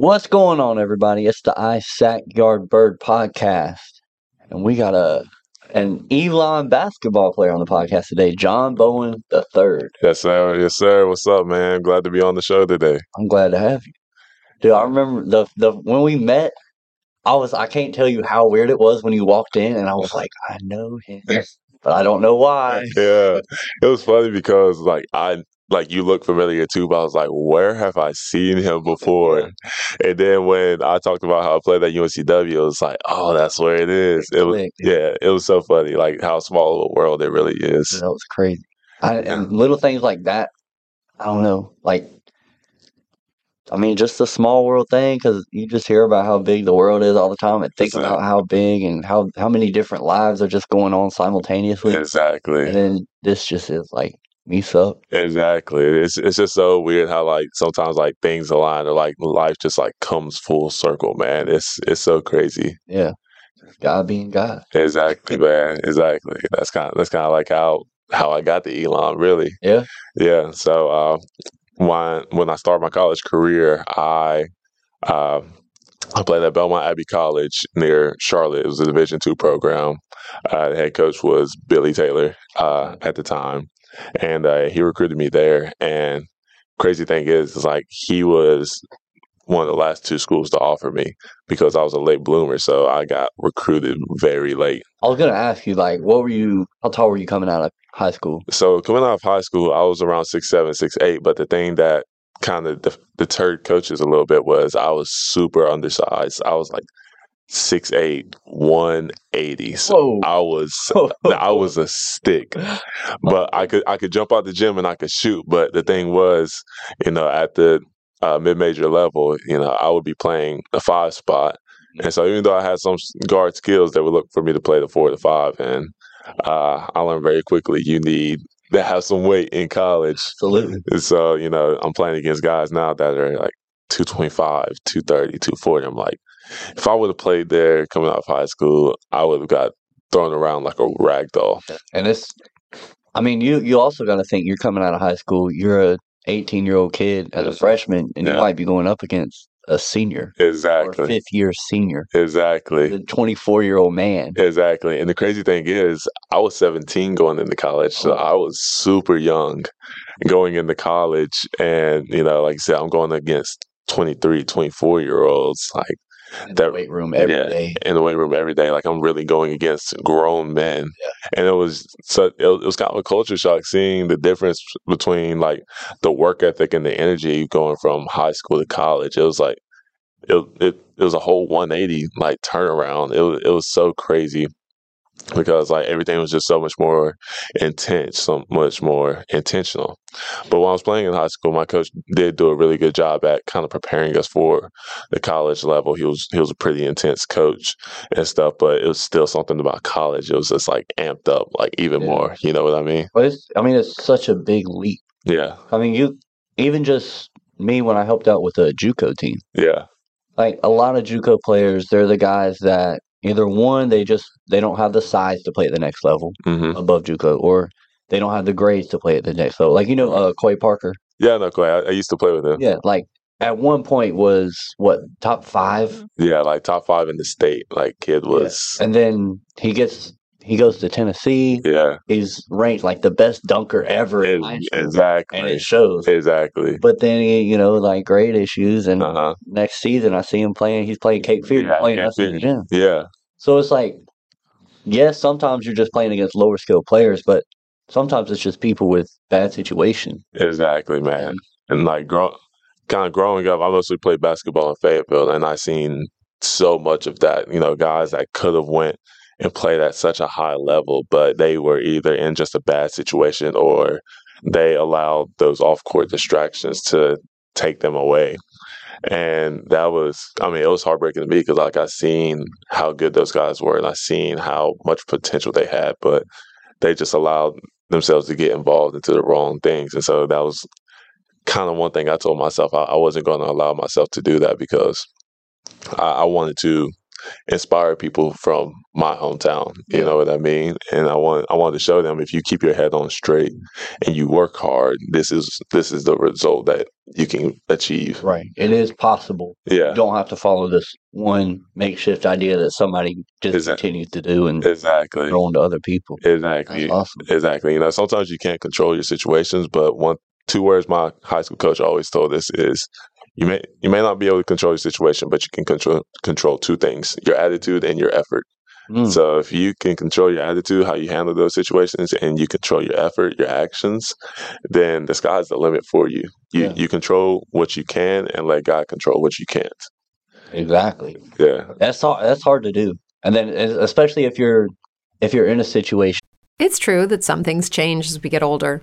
What's going on, everybody? It's the Isaac Yard Bird podcast, and we got a an Elon basketball player on the podcast today, John Bowen the third. Yes, sir. Yes, sir. What's up, man? Glad to be on the show today. I'm glad to have you, dude. I remember the the when we met. I was I can't tell you how weird it was when you walked in, and I was like, I know him, but I don't know why. Yeah, it was funny because like I like you look familiar too, but I was like, where have I seen him before? And then when I talked about how I played at UNCW, it was like, oh, that's where it is. It was yeah, it was so funny, like how small of a world it really is. That was crazy. I, and little things like that, I don't know. Like, I mean, just a small world thing because you just hear about how big the world is all the time, and think Exactly. about how big and how how many different lives are just going on simultaneously. Exactly. And then this just is like me suck. Exactly. It's it's just so weird how like sometimes like things align or like life just like comes full circle, man. It's it's so crazy. Yeah, God being God. Exactly, man. Exactly. That's kind of that's kind of like how how I got to Elon, really. Yeah. Yeah. So uh, when when I started my college career, I uh, I played at Belmont Abbey College near Charlotte. It was a Division two program. Uh, the head coach was Billy Taylor uh, at the time, and uh, he recruited me there. And crazy thing is, is like he was one of the last two schools to offer me because I was a late bloomer, so I got recruited very late. I was gonna ask you, like, what were you? How tall were you coming out of high school? So coming out of high school, I was around six seven, six eight. But the thing that kind of de- deterred coaches a little bit was I was super undersized. I was like six eight, one eighty. So Whoa. I was I was a stick. But I could I could jump out the gym and I could shoot. But the thing was, you know, at the uh, mid major level, you know, I would be playing a five spot. And so even though I had some guard skills, they would look for me to play the four to five. And uh, I learned very quickly you need to have some weight in college. Absolutely. And so, you know, I'm playing against guys now that are like 225, 230, 240. I'm like, if I would have played there coming out of high school, I would have got thrown around like a rag doll. And it's, I mean, you you also got to think you're coming out of high school. You're a 18 year old kid as a freshman, and you might be going up against a senior Exactly. fifth year senior, Exactly. the 24 year old man. Exactly. And the crazy thing is, I was 17 going into college. So oh. I was super young going into college. And, you know, like I said, I'm going against 23, 24 year olds, like In the that- weight room every yeah. day. in the weight room every day. Like I'm really going against grown men. And it was so it, was- it was kind of a culture shock seeing the difference between like the work ethic and the energy going from high school to college. It was like it it, it was a whole 180 like turnaround. It was it was so crazy because like everything was just so much more intense, so much more intentional. But while I was playing in high school, my coach did do a really good job at kind of preparing us for the college level. He was he was a pretty intense coach and stuff, but it was still something about college. It was just like amped up, like even Yeah. more. You know what I mean? But it's, I mean, it's such a big leap. Yeah, I mean, you, even just me when I helped out with the JUCO team, yeah, like a lot of JUCO players, they're the guys that either one, they just, they don't have the size to play at the next level hmm above JUCO, or they don't have the grades to play at the next level. Like, you know, uh, Coy Parker. yeah. No, Clay, I, I used to play with him. Yeah, like at one point was what top five, Yeah, like top five in the state. Like kid was. and then he gets he goes to Tennessee. Yeah, He's ranked like the best dunker ever high exactly, and it shows. exactly. But then he, you know, like grade issues, and Uh huh. next season I see him playing. He's playing Cape Fear, Yeah, playing Cape us in Fear. the gym. Yeah, So it's like, yes, sometimes you're just playing against lower skill players, but sometimes it's just people with bad situation. exactly, man. And like grow, kind of growing up, I mostly played basketball in Fayetteville, and I seen so much of that. You know, guys that could have went and played at such a high level, but they were either in just a bad situation or they allowed those off court distractions to take them away. And that was, I mean, it was heartbreaking to me because like I seen how good those guys were and I seen how much potential they had, but they just allowed themselves to get involved into the wrong things. And so that was kind of one thing I told myself I, I wasn't going to allow myself to do that because I, I wanted to inspire people from my hometown. You know what I mean? And I want I wanted to show them if you keep your head on straight and you work hard, this is this is the result that you can achieve. Right. It is possible. Yeah. You don't have to follow this one makeshift idea that somebody just Exact- continues to do and Exactly. throw to other people. Exactly. That's awesome. Exactly. You know, sometimes you can't control your situations, but one two words my high school coach always told us is you may you may not be able to control your situation, but you can control control two things: your attitude and your effort. Mm, So if you can control your attitude, how you handle those situations, and you control your effort, your actions, then the sky's the limit for you. You Yeah. you control what you can and let God control what you can't. exactly. Yeah. That's hard, that's hard to do. And then especially if you're if you're in a situation It's true that some things change as we get older.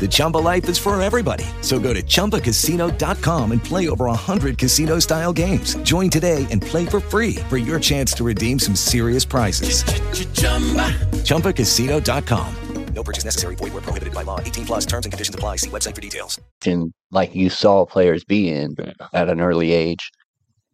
The Chumba life is for everybody. So go to ChumbaCasino.com and play over 100 casino style games. Join today and play for free for your chance to redeem some serious prizes. ChumbaCasino.com. No purchase necessary. Void where prohibited by law. 18 plus terms and conditions apply. See website for details. And like you saw players be in Yeah. at an early age,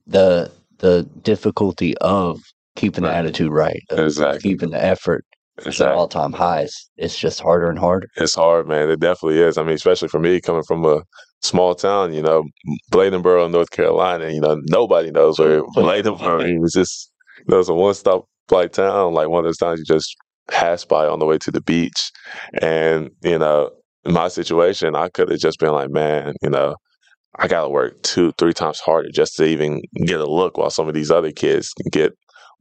the the difficulty of keeping the attitude right, Exactly. keeping the effort Exactly. all time highs, it's just harder and harder. It's hard, man. It definitely is. I mean, especially for me coming from a small town, you know, Bladenboro, North Carolina, you know, nobody knows where Bladenboro is. Just, you know, it's a one stop flight town, like one of those towns you just pass by on the way to the beach. And, you know, in my situation, I could have just been like, man, you know, I got to work two, three times harder just to even get a look while some of these other kids get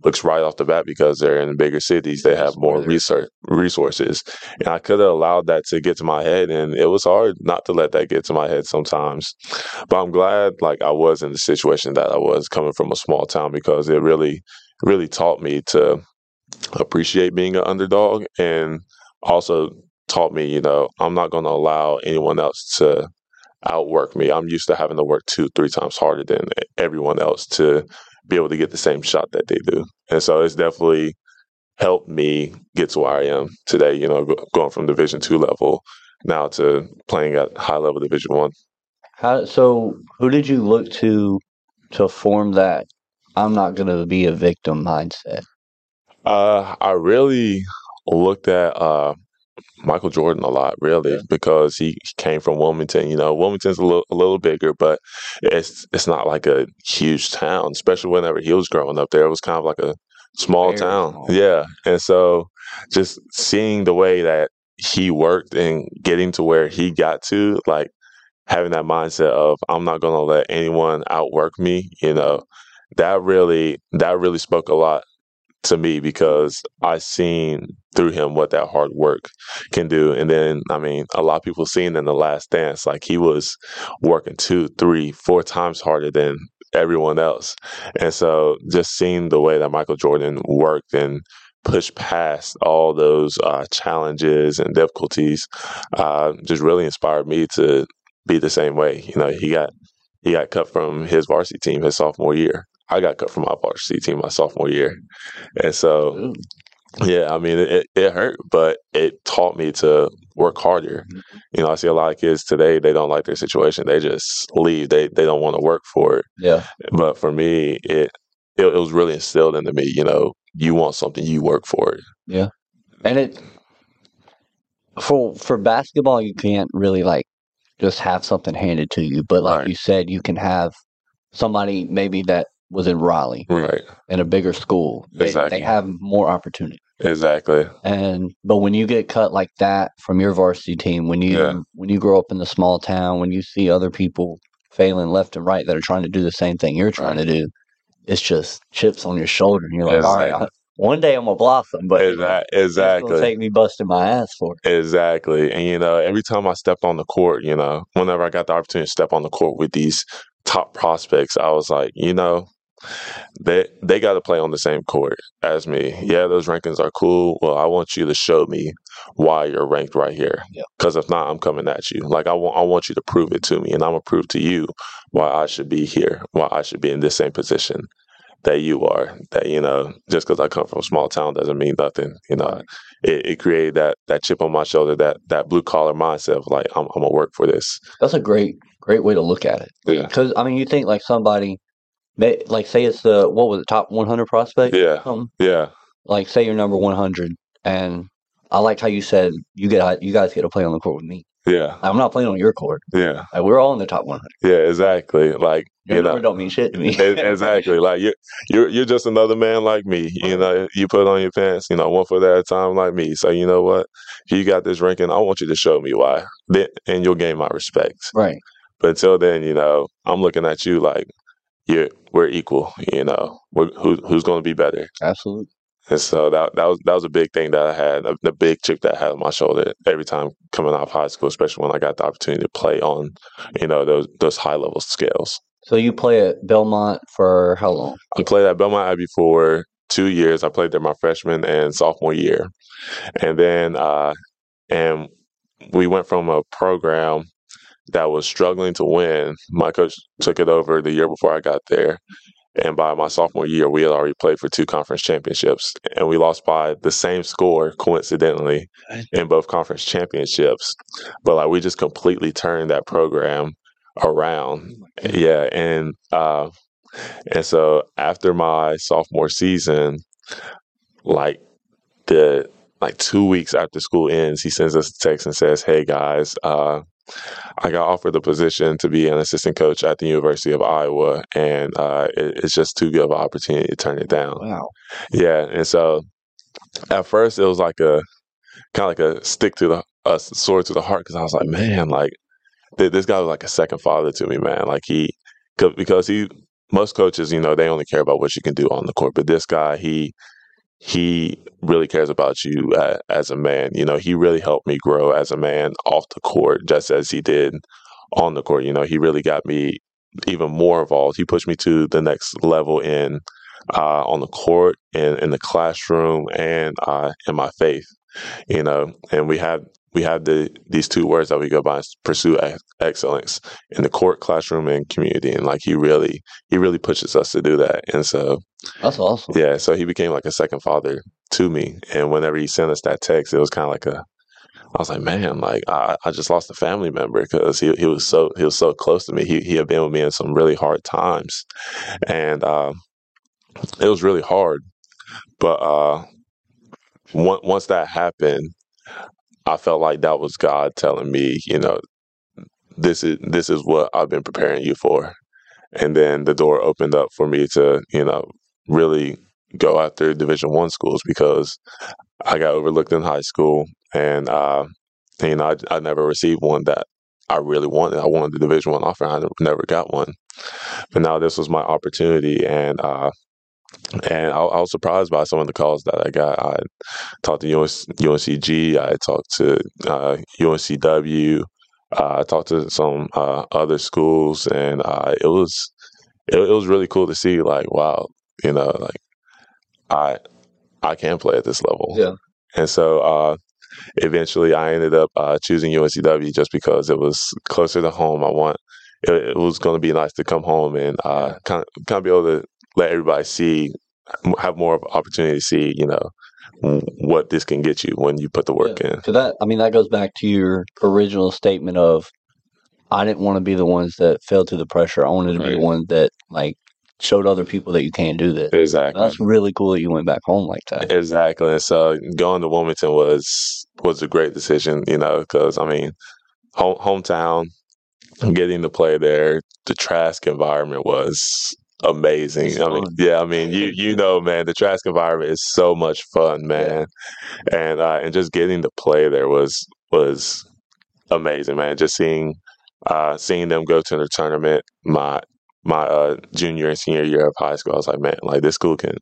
looks right off the bat because they're in bigger cities. They have more research resources. And I could have allowed that to get to my head and it was hard not to let that get to my head sometimes. But I'm glad like I was in the situation that I was coming from a small town because it really, really taught me to appreciate being an underdog and also taught me, you know, I'm not gonna allow anyone else to outwork me. I'm used to having to work two, three times harder than everyone else to be able to get the same shot that they do. And so it's definitely helped me get to where I am today, you know, going from division two level now to playing at high level Division One. How so? Who did you look to to form that? I'm not going to be a victim mindset. Uh, I really looked at uh, Michael Jordan a lot, really, because he came from Wilmington. You know, Wilmington's a little a little bigger, but it's it's not like a huge town. Especially whenever he was growing up there, it was kind of like a small Very town. small. Yeah, and so just seeing the way that he worked and getting to where he got to, like having that mindset of I'm not going to let anyone outwork me. You know, that really that really spoke a lot to me because I seen through him what that hard work can do. And then, I mean, a lot of people seen in the last dance, like he was working two, three, four times harder than everyone else. And so just seeing the way that Michael Jordan worked and pushed past all those uh, challenges and difficulties uh, just really inspired me to be the same way. You know, he got he got cut from his varsity team his sophomore year. I got cut from my varsity team my sophomore year. And so yeah, I mean, it, it hurt, but it taught me to work harder. Mm-hmm. You know, I see a lot of kids today, they don't like their situation. They just leave. They they don't want to work for it. Yeah. But for me, it, it it was really instilled into me, you know, you want something, you work for it. Yeah. And it for for basketball you can't really like just have something handed to you, but like Right. you said, you can have somebody maybe that was in Raleigh Right. in a bigger school. They, Exactly. they have more opportunity. Exactly. And but when you get cut like that from your varsity team, when you Yeah. when you grow up in the small town, when you see other people failing left and right that are trying to do the same thing you're trying to do, it's just chips on your shoulder, and you're like, all right, I- one day I'm gonna blossom, but Exa- it's gonna exactly. take me busting my ass for it. Exactly. And you know, every time I stepped on the court, you know, whenever I got the opportunity to step on the court with these top prospects, I was like, you know, they they got to play on the same court as me. Yeah, those rankings are cool. Well, I want you to show me why you're ranked right here. Yeah. Because if not, I'm coming at you. Like I want I want you to prove it to me, and I'm gonna prove to you why I should be here, why I should be in this same position that you are. That you know, just because I come from a small town doesn't mean nothing. You know, it, it created that that chip on my shoulder, that that blue collar mindset of like I'm, I'm gonna work for this. That's a great great way to look at it. Yeah. Because I mean, you think like somebody, like say it's the what was it top 100 prospect? Yeah. Something? Yeah. Like say you're number 100, and I liked how you said you get you guys get to play on the court with me. Yeah. I'm not playing on your court. Yeah. Like, we're all in the top 100. Yeah. Exactly. Like Your you know. don't mean shit to me. Exactly. Like you're you're you're just another man like me. You know, you put on your pants, you know, one foot at a time like me. So you know what? If you got this ranking, I want you to show me why. Then and you'll gain my respect. right. But until then, you know, I'm looking at you like you're we're equal, you know. We're, who who's gonna be better? Absolutely. And so that that was that was a big thing that I had, a, the big chip that I had on my shoulder every time coming out of high school, especially when I got the opportunity to play on, you know, those those high level scales. So you play at Belmont for how long? I played at Belmont Abbey for two years. I played there my freshman and sophomore year, and then uh, and we went from a program that was struggling to win. My coach took it over the year before I got there, and by my sophomore year, we had already played for two conference championships, and we lost by the same score, coincidentally, in both conference championships. But like we just completely turned that program around. Yeah, and uh, and so after my sophomore season, like the like two weeks after school ends, he sends us a text and says, "Hey guys, uh, I got offered the position to be an assistant coach at the University of Iowa, and uh, it, it's just too good of an opportunity to turn it down." Wow. Yeah, and so at first it was like a kind of like a stick to the a sword to the heart because I was like, man, like th- this guy was like a second father to me, man. Like he, cause, because he, most coaches, you know, they only care about what you can do on the court, but this guy, he he really cares about you uh, as a man. You know, he really helped me grow as a man off the court, just as he did on the court. You know, he really got me even more involved. He pushed me to the next level in uh, on the court, in in the classroom, and uh, in my faith. You know, and we have we have the these two words that we go by: pursue ex- excellence in the court, classroom, and community. And like he really he really pushes us to do that. And so That's awesome. yeah, so he became like a second father to me. And whenever he sent us that text, it was kind of like a I was like, man, like I, I just lost a family member because he, he was so he was so close to me. He he had been with me in some really hard times, and uh, it was really hard. But uh, once that happened, I felt like that was God telling me, you know, this is this is what I've been preparing you for. And then the door opened up for me to, you know, really go after Division One schools because I got overlooked in high school, and uh, you know, I, I never received one that I really wanted. I wanted the Division One offer. I never got one, but now this was my opportunity, and uh, and I, I, was surprised by some of the calls that I got. I talked to UNC, UNCG, I talked to uh, UNCW, uh, I talked to some uh, other schools, and uh, it was it, it, was really cool to see. Like, wow, you know, like I I can play at this level. Yeah. And so uh, eventually, I ended up uh, choosing UNCW just because it was closer to home. I want it, it was going to be nice to come home and kind of kind of be able to let everybody see, have more of opportunity to see, you know, what this can get you when you put the work yeah. in. So that I mean that goes back to your original statement of I didn't want to be the ones that fell to the pressure. I wanted to right. be the one that like showed other people that you can't do this. Exactly. That's really cool that you went back home like that. Exactly. And so going to Wilmington was was a great decision, you know, because I mean, home, hometown, getting to play there, the Trask environment was amazing. I mean, yeah, I mean, you you know, man, the Trask environment is so much fun, man, and uh, and just getting to play there was was amazing, man. Just seeing uh, seeing them go to the tournament my my uh, junior and senior year of high school, I was like, man, like this school can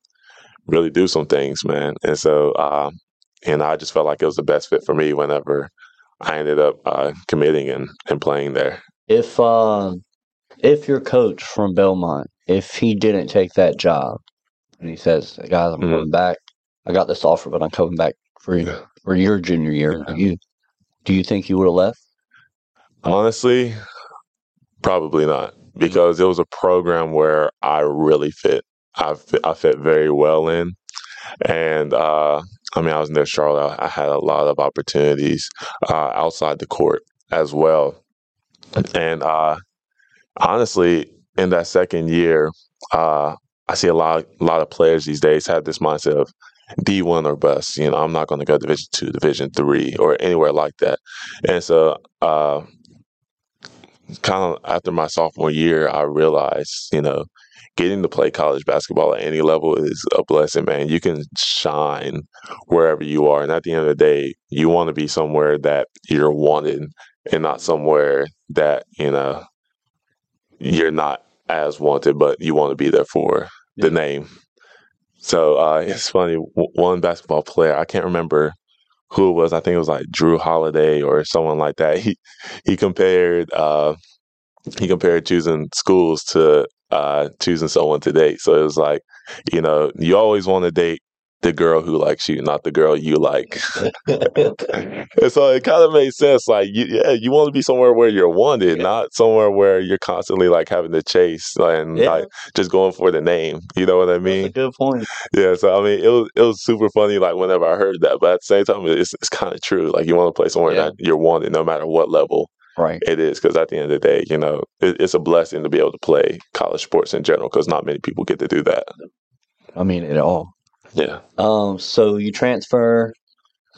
really do some things, man. And so, uh, and I just felt like it was the best fit for me whenever I ended up uh, committing and, and playing there. If uh, if your coach from Belmont if he didn't take that job and he says, guys, I'm mm-hmm. coming back. I got this offer, but I'm coming back for you, for your junior year. Yeah. Do you do you think you would have left? Honestly, probably not because it was a program where I really fit. I fit, I fit very well in, and uh, I mean I was near Charlotte. I had a lot of opportunities uh, outside the court as well, and uh, honestly, in that second year, uh, I see a lot, a lot of players these days have this mindset of D one or bust. You know, I'm not going to go Division two, Division three, or anywhere like that. And so, uh, kind of after my sophomore year, I realized, you know, getting to play college basketball at any level is a blessing, man. You can shine wherever you are, and at the end of the day, you want to be somewhere that you're wanted, and not somewhere that you know you're not as wanted, but you want to be there for yeah. the name. So uh, it's funny. one basketball player, I can't remember who it was. I think it was like Jrue Holiday or someone like that. He he compared uh, he compared choosing schools to uh, choosing someone to date. So it was like, you know, you always want to date the girl who likes you, not the girl you like. and so it kind of made sense. Like, you, yeah, you want to be somewhere where you're wanted, yeah. not somewhere where you're constantly like having to chase and yeah. like just going for the name. You know what I mean? good point. Yeah. So I mean, it was it was super funny. Like whenever I heard that, but at the same time, it's it's kind of true. Like you want to play somewhere yeah. that you're wanted, no matter what level. Right. It is because at the end of the day, you know, it, it's a blessing to be able to play college sports in general because not many people get to do that. I mean, at all. Yeah. Um. So you transfer.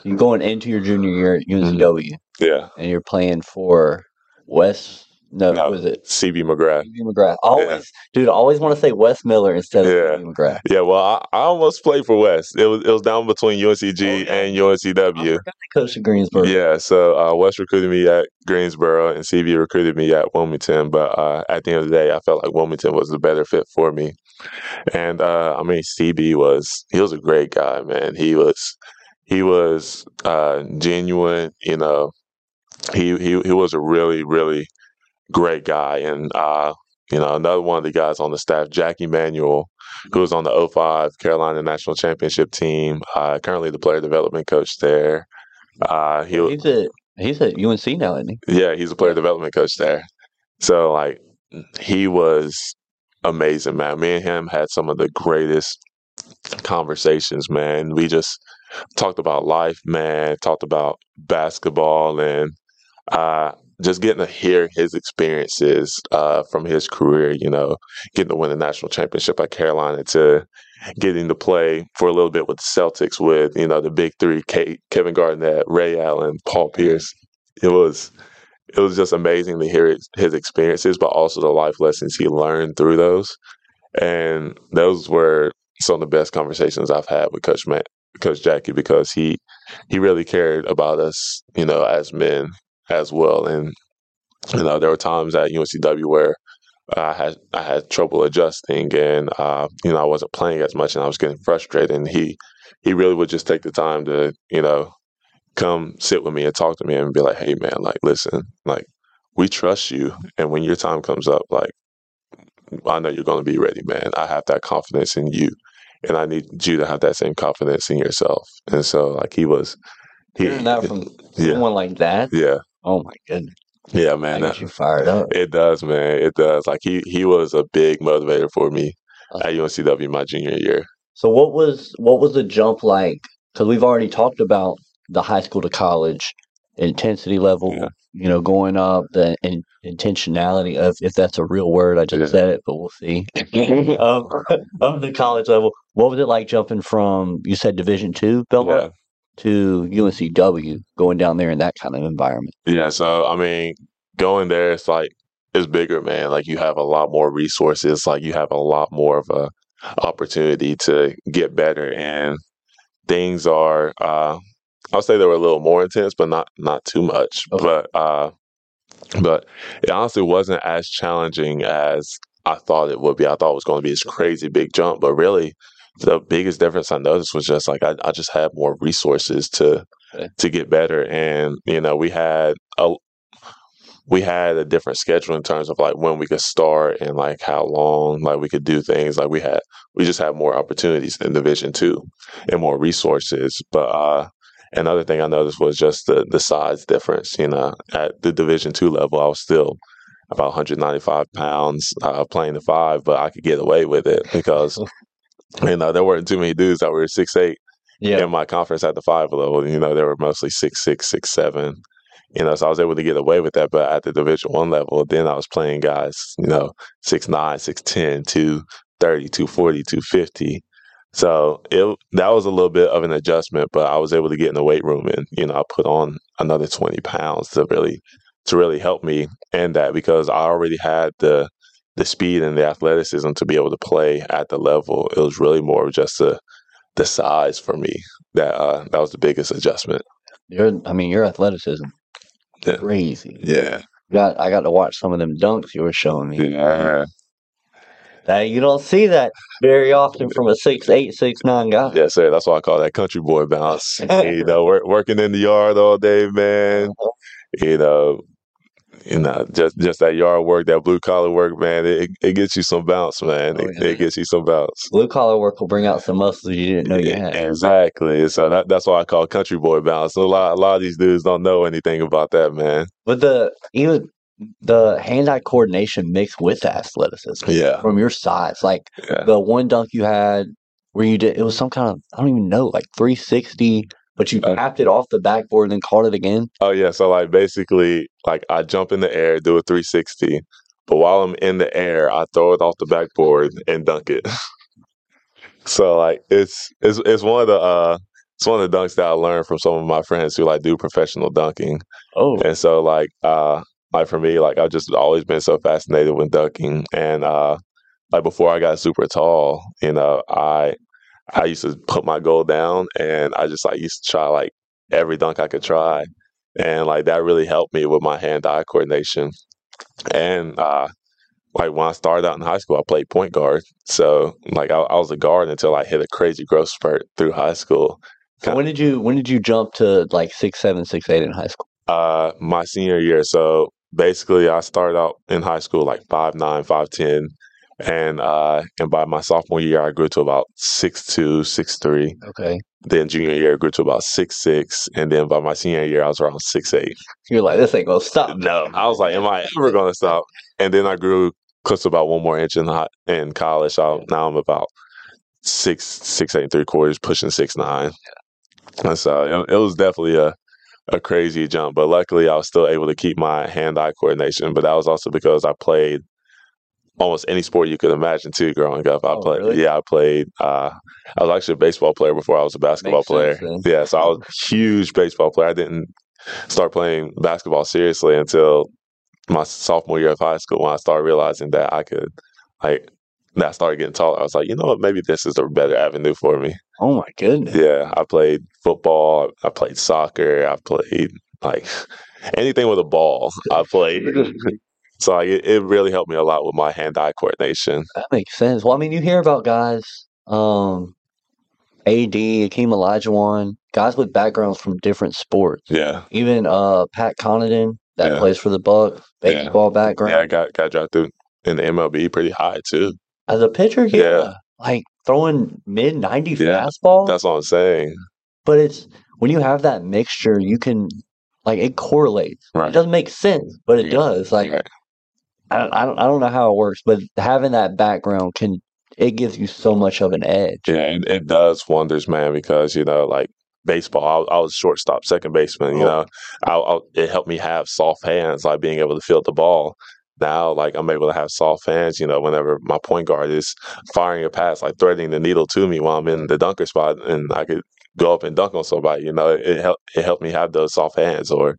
You're going into your junior year at UNCW. Mm-hmm. Yeah. And you're playing for Wes. No, no was it CB McGrath? CB McGrath. Always, yeah. dude. I always want to say Wes Miller instead of yeah. CB McGrath. Yeah. Well, I, I, almost played for Wes. It was it was down between UNCG oh, yeah. and UNCW. I coached at Greensboro. Yeah. So uh, Wes recruited me at Greensboro, and CB recruited me at Wilmington. But uh, at the end of the day, I felt like Wilmington was the better fit for me. And uh, I mean, CB was he was a great guy, man. He was he was uh, genuine. You know, he he he was a really really great guy. And uh, you know, another one of the guys on the staff, Jackie Manuel, who was on the 05 Carolina National Championship team, uh, currently the player development coach there. Uh, he, he's at he's at UNC now, isn't he? Yeah, he's a player development coach there. So like he was amazing, man. Me and him had some of the greatest conversations, man. We just talked about life, man. Talked about basketball and uh, just getting to hear his experiences uh, from his career. You know, getting to win the national championship at Carolina to getting to play for a little bit with the Celtics with you know the big three: KG, Kevin Garnett, Ray Allen, Paul Pierce. It was it was just amazing to hear his, his experiences, but also the life lessons he learned through those. And those were some of the best conversations I've had with Coach Matt, Coach Jackie, because he he really cared about us, you know, as men as well. And you know, there were times at UNCW where I had I had trouble adjusting, and uh, you know, I wasn't playing as much, and I was getting frustrated. And he he really would just take the time to, you know, come sit with me and talk to me and be like, "Hey, man, like, listen, like, we trust you, and when your time comes up, like, I know you're going to be ready, man. I have that confidence in you, and I need you to have that same confidence in yourself." And so, like, he was, he, Hearing that from yeah, someone like that, yeah, oh my goodness, yeah, man. that gets you fired up. it does, man. It does. Like he he was a big motivator for me Uh, at UNCW my junior year. So what was what was the jump like? Because we've already talked about the high school to college intensity level. Yeah. You know, going up the in, intentionality of if that's a real word. I just Yeah. said it, but we'll see. of, of the college level, what was it like jumping from you said Division two Belmont Yeah. To UNCW, going down there in that kind of environment? Yeah, so I mean, going there, it's like it's bigger, man. Like you have a lot more resources. Like you have a lot more of a opportunity to get better, and things are. uh I'll say they were a little more intense, but not not too much. Okay. But uh, but it honestly wasn't as challenging as I thought it would be. I thought it was going to be this crazy big jump, but really, the biggest difference I noticed was just like I, I just had more resources to Okay. to get better, and you know we had a we had a different schedule in terms of like when we could start and like how long like we could do things. Like we had we just had more opportunities in division two and more resources. But uh another thing i noticed was just the the size difference you know. At the division two level i was still about 195 pounds uh, playing the five but i could get away with it because you know there weren't too many dudes that were six eight Yeah, in my conference at the five level. You know, they were mostly six six, six seven. You know, so I was able to get away with that. But at the Division One level, then I was playing guys, you know, six nine, six ten, two thirty, two forty, two fifty. So it that was a little bit of an adjustment, but I was able to get in the weight room and you know I put on another twenty pounds to really to really help me in that because I already had the the speed and the athleticism to be able to play at the level. It was really more of just the the size for me that uh, that was the biggest adjustment. your I mean your athleticism, Yeah. crazy. Yeah, Got I got to watch some of them dunks you were showing me. yeah, That you don't see that very often from a six eight, six nine guy. yeah, sir. That's why I call that country boy bounce. you know, work, working in the yard all day, man. You know, you know, just just that yard work, that blue collar work, man. It it gets you some bounce, man. Oh, It, it gets you some bounce. Blue collar work will bring out some muscles you didn't know you had. Exactly. So that, that's why I call country boy bounce. A lot, a lot of these dudes don't know anything about that, man. But the even the hand eye coordination mixed with the athleticism Yeah, from your size, like yeah, the one dunk you had where you did it was some kind of I don't even know like three sixty, but you Uh, tapped it off the backboard and then caught it again. Oh yeah, so like basically, like I jump in the air, do a 360, but while I'm in the air, I throw it off the backboard and dunk it. so like it's it's it's one of the uh it's one of the dunks that I learned from some of my friends who like do professional dunking, Oh, and so like uh like for me, like I've just always been so fascinated with dunking, and uh like before I got super tall, you know, I I used to put my goal down, and I just like used to try like every dunk I could try and like that really helped me with my hand-eye coordination. And uh, like when I started out in high school, I played point guard. So like I, I was a guard until I hit a crazy growth spurt through high school. so when did you when did you jump to like six seven, six eight in high school? Uh, my senior year, so basically I started out in high school like five nine, five ten, and uh, and by my sophomore year I grew to about six two, six three. Okay, Then junior year I grew to about six six, and then by my senior year I was around six eight. you're like this ain't gonna stop. No, I was like, am I ever going to stop? And then I grew close to about one more inch in hot in college. So now I'm about six six eight and three quarters, pushing six nine. And so it, it was definitely a a crazy jump, but luckily I was still able to keep my hand eye coordination. But that was also because I played almost any sport you could imagine too growing up. I Oh, played really? yeah, I played uh I was actually a baseball player before I was a basketball Makes player. sense. Yeah, so I was a huge baseball player. I didn't start playing basketball seriously until my sophomore year of high school when I started realizing that I could like that I started getting taller. I was like, you know what, maybe this is a better avenue for me. Oh my goodness. Yeah, I played football. I played soccer. I played like anything with a ball. I played. so like, it, it really helped me a lot with my hand-eye coordination. That makes sense. Well, I mean, you hear about guys, um, AD, Akeem Olajuwon, guys with backgrounds from different sports. Yeah, Even uh, Pat Connaughton that Yeah. plays for the Bucks, Yeah. baseball background. yeah. I got got drafted in the MLB pretty high too. As a pitcher, yeah, Yeah. like throwing mid 90 Yeah. fastballs. That's what I'm saying. but it's when you have that mixture, you can like it correlates. Right. It doesn't make sense, but it Yeah. does. Like Right. I don't, I don't, I don't know how it works, but having that background can it gives you so much of an edge. Yeah, it, it does wonders, man. Because you know, like baseball, I, I was shortstop, second baseman. You Oh. know, I, I, it helped me have soft hands, like being able to field the ball. Now, like I'm able to have soft hands. You know, whenever my point guard is firing a pass, like threading the needle to me while I'm in the dunker spot, and I could go up and dunk on somebody. You know, it, it helped. It helped me have those soft hands, or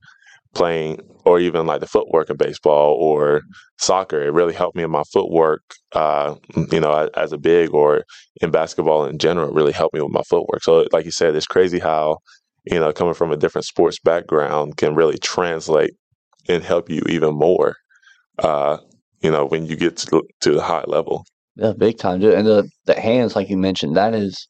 playing, or even like the footwork in baseball or soccer. It really helped me in my footwork. Uh, you know, as, a big or in basketball in general, it really helped me with my footwork. So, like you said, it's crazy how you know coming from a different sports background can really translate and help you even more. Uh, you know, when you get to to the high level. Yeah, big time. And the the hands, like you mentioned, that is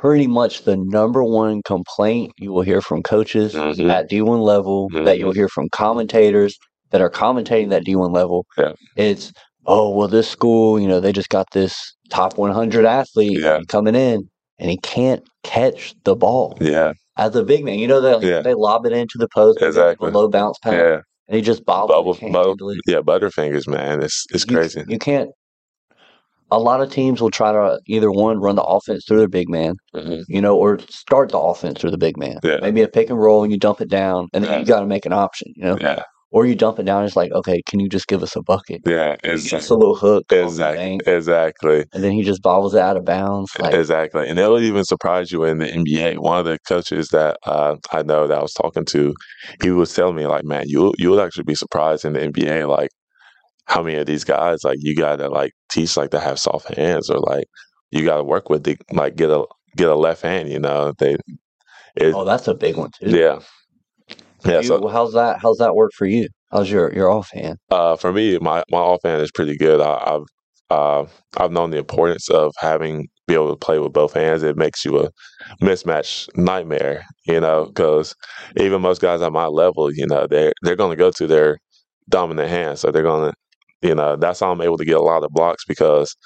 pretty much the number one complaint you will hear from coaches Mhm. at D1 level, that you'll Mhm. hear from commentators that are commentating that D1 level. Yeah. It's, oh, well, this school, you know, they just got this top 100 athlete Yeah. coming in and he can't catch the ball. Yeah, As a big man, you know, they, Yeah. they lob it into the post, with Exactly. a low bounce pass, yeah, and he just bobbles. bubble, yeah, Butterfingers, man, it's it's You- crazy. You can't. A lot of teams will try to either one run the offense through their big man, Mhm. you know, or start the offense through the big man. Yeah. Maybe a pick and roll and you dump it down, and then Yeah. you got to make an option, you know, Yeah, or you dump it down. And it's like, okay, can you just give us a bucket? yeah, Just exactly, a little hook, exactly, bank, exactly. and then he just bobbles it out of bounds. Like, Exactly. And it'll even surprise you in the NBA. One of the coaches that uh, I know that I was talking to, he was telling me, like, man, you you'll actually be surprised in the NBA, like, how many of these guys, like, you gotta like teach like to have soft hands or like you gotta work with the like get a get a left hand, you know. They it, oh, that's a big one too. yeah. Yeah, You- so how's that? How's that work for you? How's your your offhand? Uh, for me, my my offhand is pretty good. I, I've uh, I've known the importance of having be able to play with both hands. It makes you a mismatch nightmare, you know, because even most guys at my level, you know, they're they're going to go to their dominant hand, so they're going to, you uh, know, that's how I'm able to get a lot of blocks because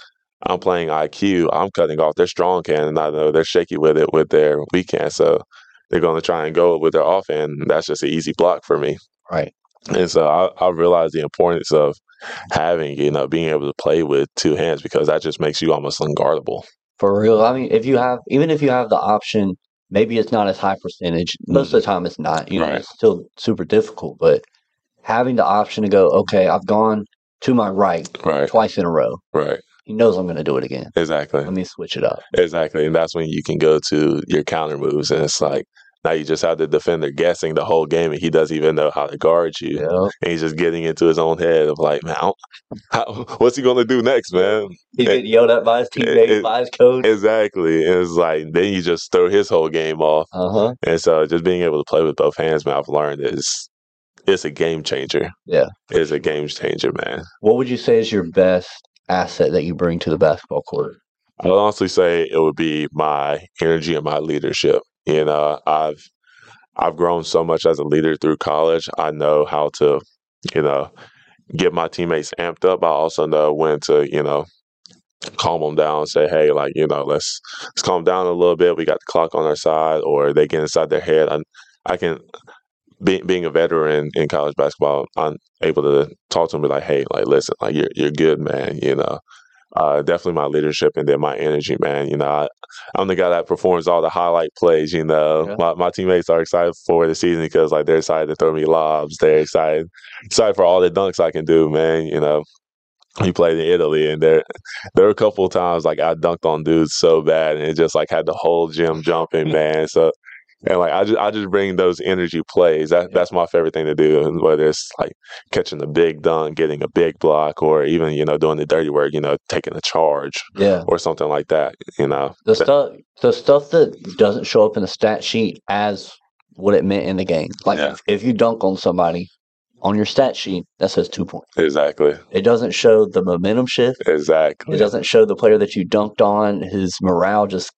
I'm playing IQ. I'm cutting off their strong hand, and I know they're shaky with it with their weak hand, so they're going to try and go with their offhand. And that's just an easy block for me. Right. And so I, I realized the importance of having, you know, being able to play with two hands because that just makes you almost unguardable. For real. I mean, if you have, even if you have the option, maybe it's not as high percentage. Most of the mm-hmm. time, it's not. You know, Right. it's still super difficult. But having the option to go, okay, I've gone to my right Right. twice in a row. Right. He knows I'm going to do it again. Exactly. Let me switch it up. Exactly. And that's when you can go to your counter moves. And it's like, now you just have the defender guessing the whole game and he doesn't even know how to guard you. Yeah. And he's just getting into his own head of like, man, how, what's he going to do next, man? He's getting yelled at by his teammates, it- by his coach. Exactly. And it's like, then you just throw his whole game off. Uh huh. And so just being able to play with both hands, man, I've learned is it's a game changer. Yeah. It's a game changer, man. What would you say is your best asset that you bring to the basketball court? I would honestly say it would be my energy and my leadership. You know, I've I've grown so much as a leader through college. I know how to, you know, get my teammates amped up. I also know when to, you know, calm them down and say, hey, like, you know, let's let's calm down a little bit. We got the clock on our side, or they get inside their head. I, I can, be, being a veteran in college basketball, I'm able to talk to him and be like, hey, like, listen, like, you're you're good, man. You know, uh, definitely my leadership and then my energy, man. You know, I, I'm the guy that performs all the highlight plays. You know, Yeah. my, my teammates are excited for the season because like they're excited to throw me lobs. They're excited excited for all the dunks I can do, man. You know, he played in Italy, and there there were a couple of times like I dunked on dudes so bad, and it just like had the whole gym jumping, man. So. And like I just I just bring those energy plays. That that's my favorite thing to do. and Whether it's like catching the big dunk, getting a big block, or even you know doing the dirty work, you know taking a charge Yeah. or something like that. You know, The That- stuff the stuff that doesn't show up in the stat sheet as what it meant in the game. Like Yeah. if, if you dunk on somebody on your stat sheet, that says two points. exactly, It doesn't show the momentum shift. exactly. It doesn't show the player that you dunked on, his morale just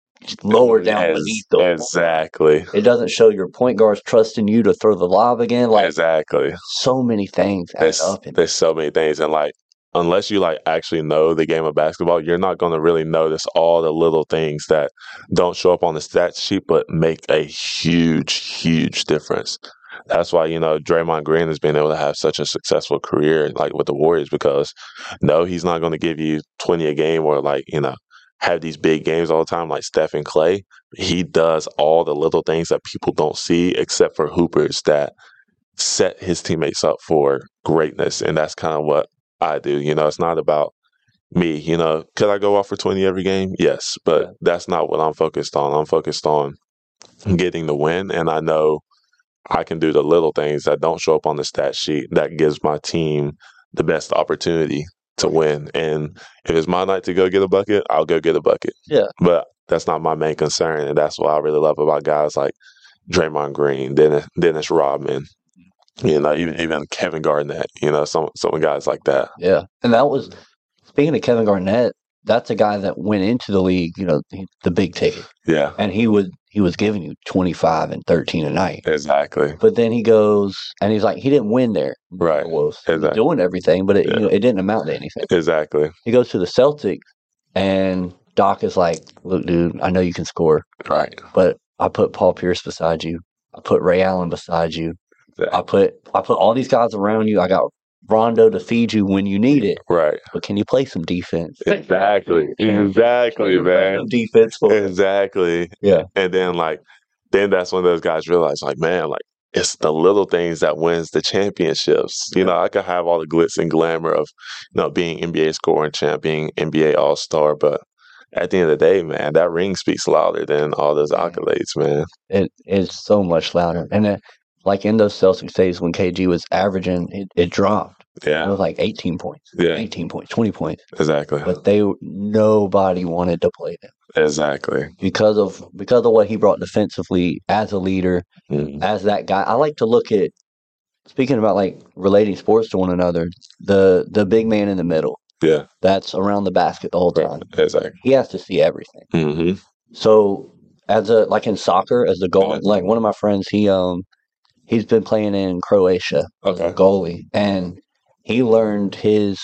lower oh, down Ex- beneath the exactly, It doesn't show your point guards trusting you to throw the lob again. Like exactly. so many things add There's up. In there's so many things, and like unless you like actually know the game of basketball, you're not going to really notice all the little things that don't show up on the stat sheet, but make a huge, huge difference. That's why you know Draymond Green has been able to have such a successful career, like with the Warriors, because no, he's not going to give you 20 a game or like you know have these big games all the time like Steph and Clay. He does all the little things that people don't see, except for hoopers that set his teammates up for greatness, and that's kind of what I do. You know, it's not about me. You know, could I go off for 20 every game? Yes, but that's not what I'm focused on. I'm focused on getting the win, and I know I can do the little things that don't show up on the stat sheet that gives my team the best opportunity to win. And if it's my night to go get a bucket, I'll go get a bucket. Yeah. But that's not my main concern, and that's what I really love about guys like Draymond Green, Dennis, Dennis Rodman, you know, even even Kevin Garnett, you know, some some guys like that. Yeah, and that was speaking of Kevin Garnett. That's a guy that went into the league, you know, the big ticket, Yeah, and he would he was giving you twenty five and thirteen a night. exactly. But then he goes and he's like, he didn't win there. Right. Was Exactly. doing everything, but it Yeah. you know, it didn't amount to anything. Exactly. He goes to the Celtics, and Doc is like, "Look, dude, I know you can score, Right. but I put Paul Pierce beside you. I put Ray Allen beside you. I put I put all these guys around you. I got Rondo to feed you when you need it. Right. But can you play some defense? Exactly. Exactly, man. Some defense for. Exactly. Yeah. And then like then that's when those guys realize like, man, like it's the little things that wins the championships. You know, I could have all the glitz and glamour of, you know, being NBA scoring champ, being NBA all star, but at the end of the day, man, that ring speaks louder than all those accolades, man. It is so much louder. And then, like in those Celtics days when KG was averaging, it, it dropped. Yeah. It was like 18 points, Yeah. 18 points, 20 points. Exactly. But they nobody wanted to play them Exactly. because of because of what he brought defensively as a leader, Mhm. as that guy. I like to look at speaking about like relating sports to one another. The the big man in the middle Yeah. that's around the basket the whole time. Exactly. He has to see everything. hmm So as a like in soccer, as the goal, like one of my friends, he um he's been playing in Croatia Okay. goalie, and he learned his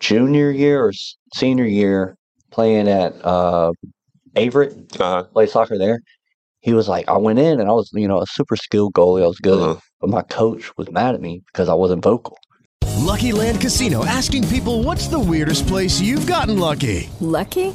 junior year or senior year playing at uh Averett, Uh-huh. play soccer there. He was like, I went in and I was, you know, a super skilled goalie. I was good, Uh-huh. but my coach was mad at me because I wasn't vocal. Lucky Land Casino asking people what's the weirdest place you've gotten lucky? Lucky?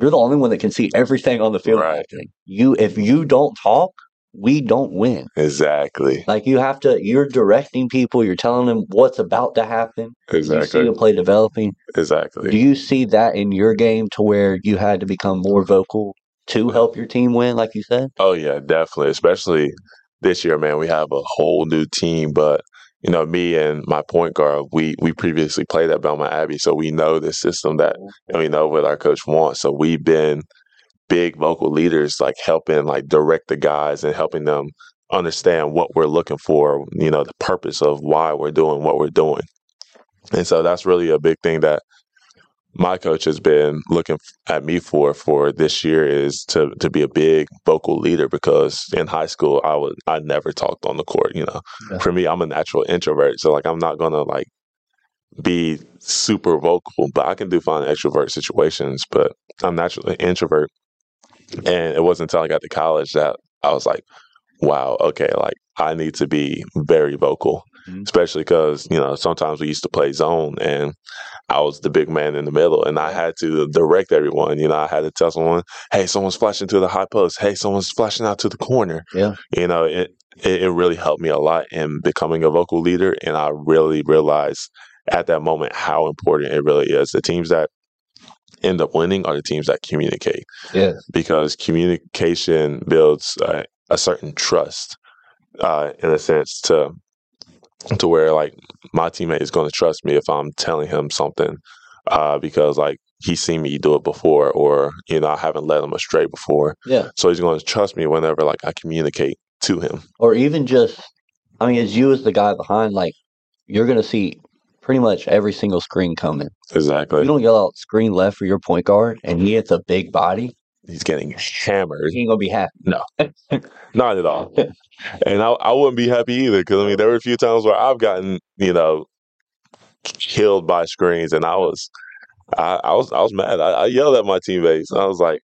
You're the only one that can see everything on the field. Right. You if you don't talk, we don't win. Exactly. Like you have to, you're directing people. You're telling them what's about to happen. Exactly. You see the play developing. Exactly. Do you see that in your game to where you had to become more vocal to help your team win, like you said? Oh yeah, definitely. Especially this year, man. We have a whole new team, but you know, me and my point guard, we we previously played at Belmont Abbey, so we know the system that mm-hmm. and we know what our coach wants. So we've been big vocal leaders, like helping like direct the guys and helping them understand what we're looking for, you know, the purpose of why we're doing what we're doing. And so that's really a big thing that my coach has been looking at me for for this year is to to be a big vocal leader because in high school I was I never talked on the court, you know. Yeah. For me, I'm a natural introvert, so like I'm not gonna like be super vocal, but I can do fine extrovert situations, but I'm naturally introvert. And it wasn't until I got to college that I was like, wow, okay, like I need to be very vocal, especially because, you know, sometimes we used to play zone and I was the big man in the middle and I had to direct everyone. You know, I had to tell someone, hey, someone's flashing to the high post. Hey, someone's flashing out to the corner. Yeah. You know, it, it, it really helped me a lot in becoming a vocal leader. And I really realized at that moment how important it really is. The teams that end up winning are the teams that communicate Yeah. because communication builds uh, a certain trust uh, in a sense to to where like my teammate is going to trust me if I'm telling him something uh, because like he's seen me do it before or you know I haven't led him astray before. Yeah. So he's going to trust me whenever like I communicate to him. Or even just, I mean, as you as the guy behind, like, you're going to see pretty much every single screen coming. Exactly. You don't yell out screen left for your point guard and he hits a big body, He's getting hammered. he ain't to be happy. No, not at all. And I, I wouldn't be happy either because I mean there were a few times where I've gotten you know killed by screens, and I was I, I was I was mad. I, I yelled at my teammates. I was like,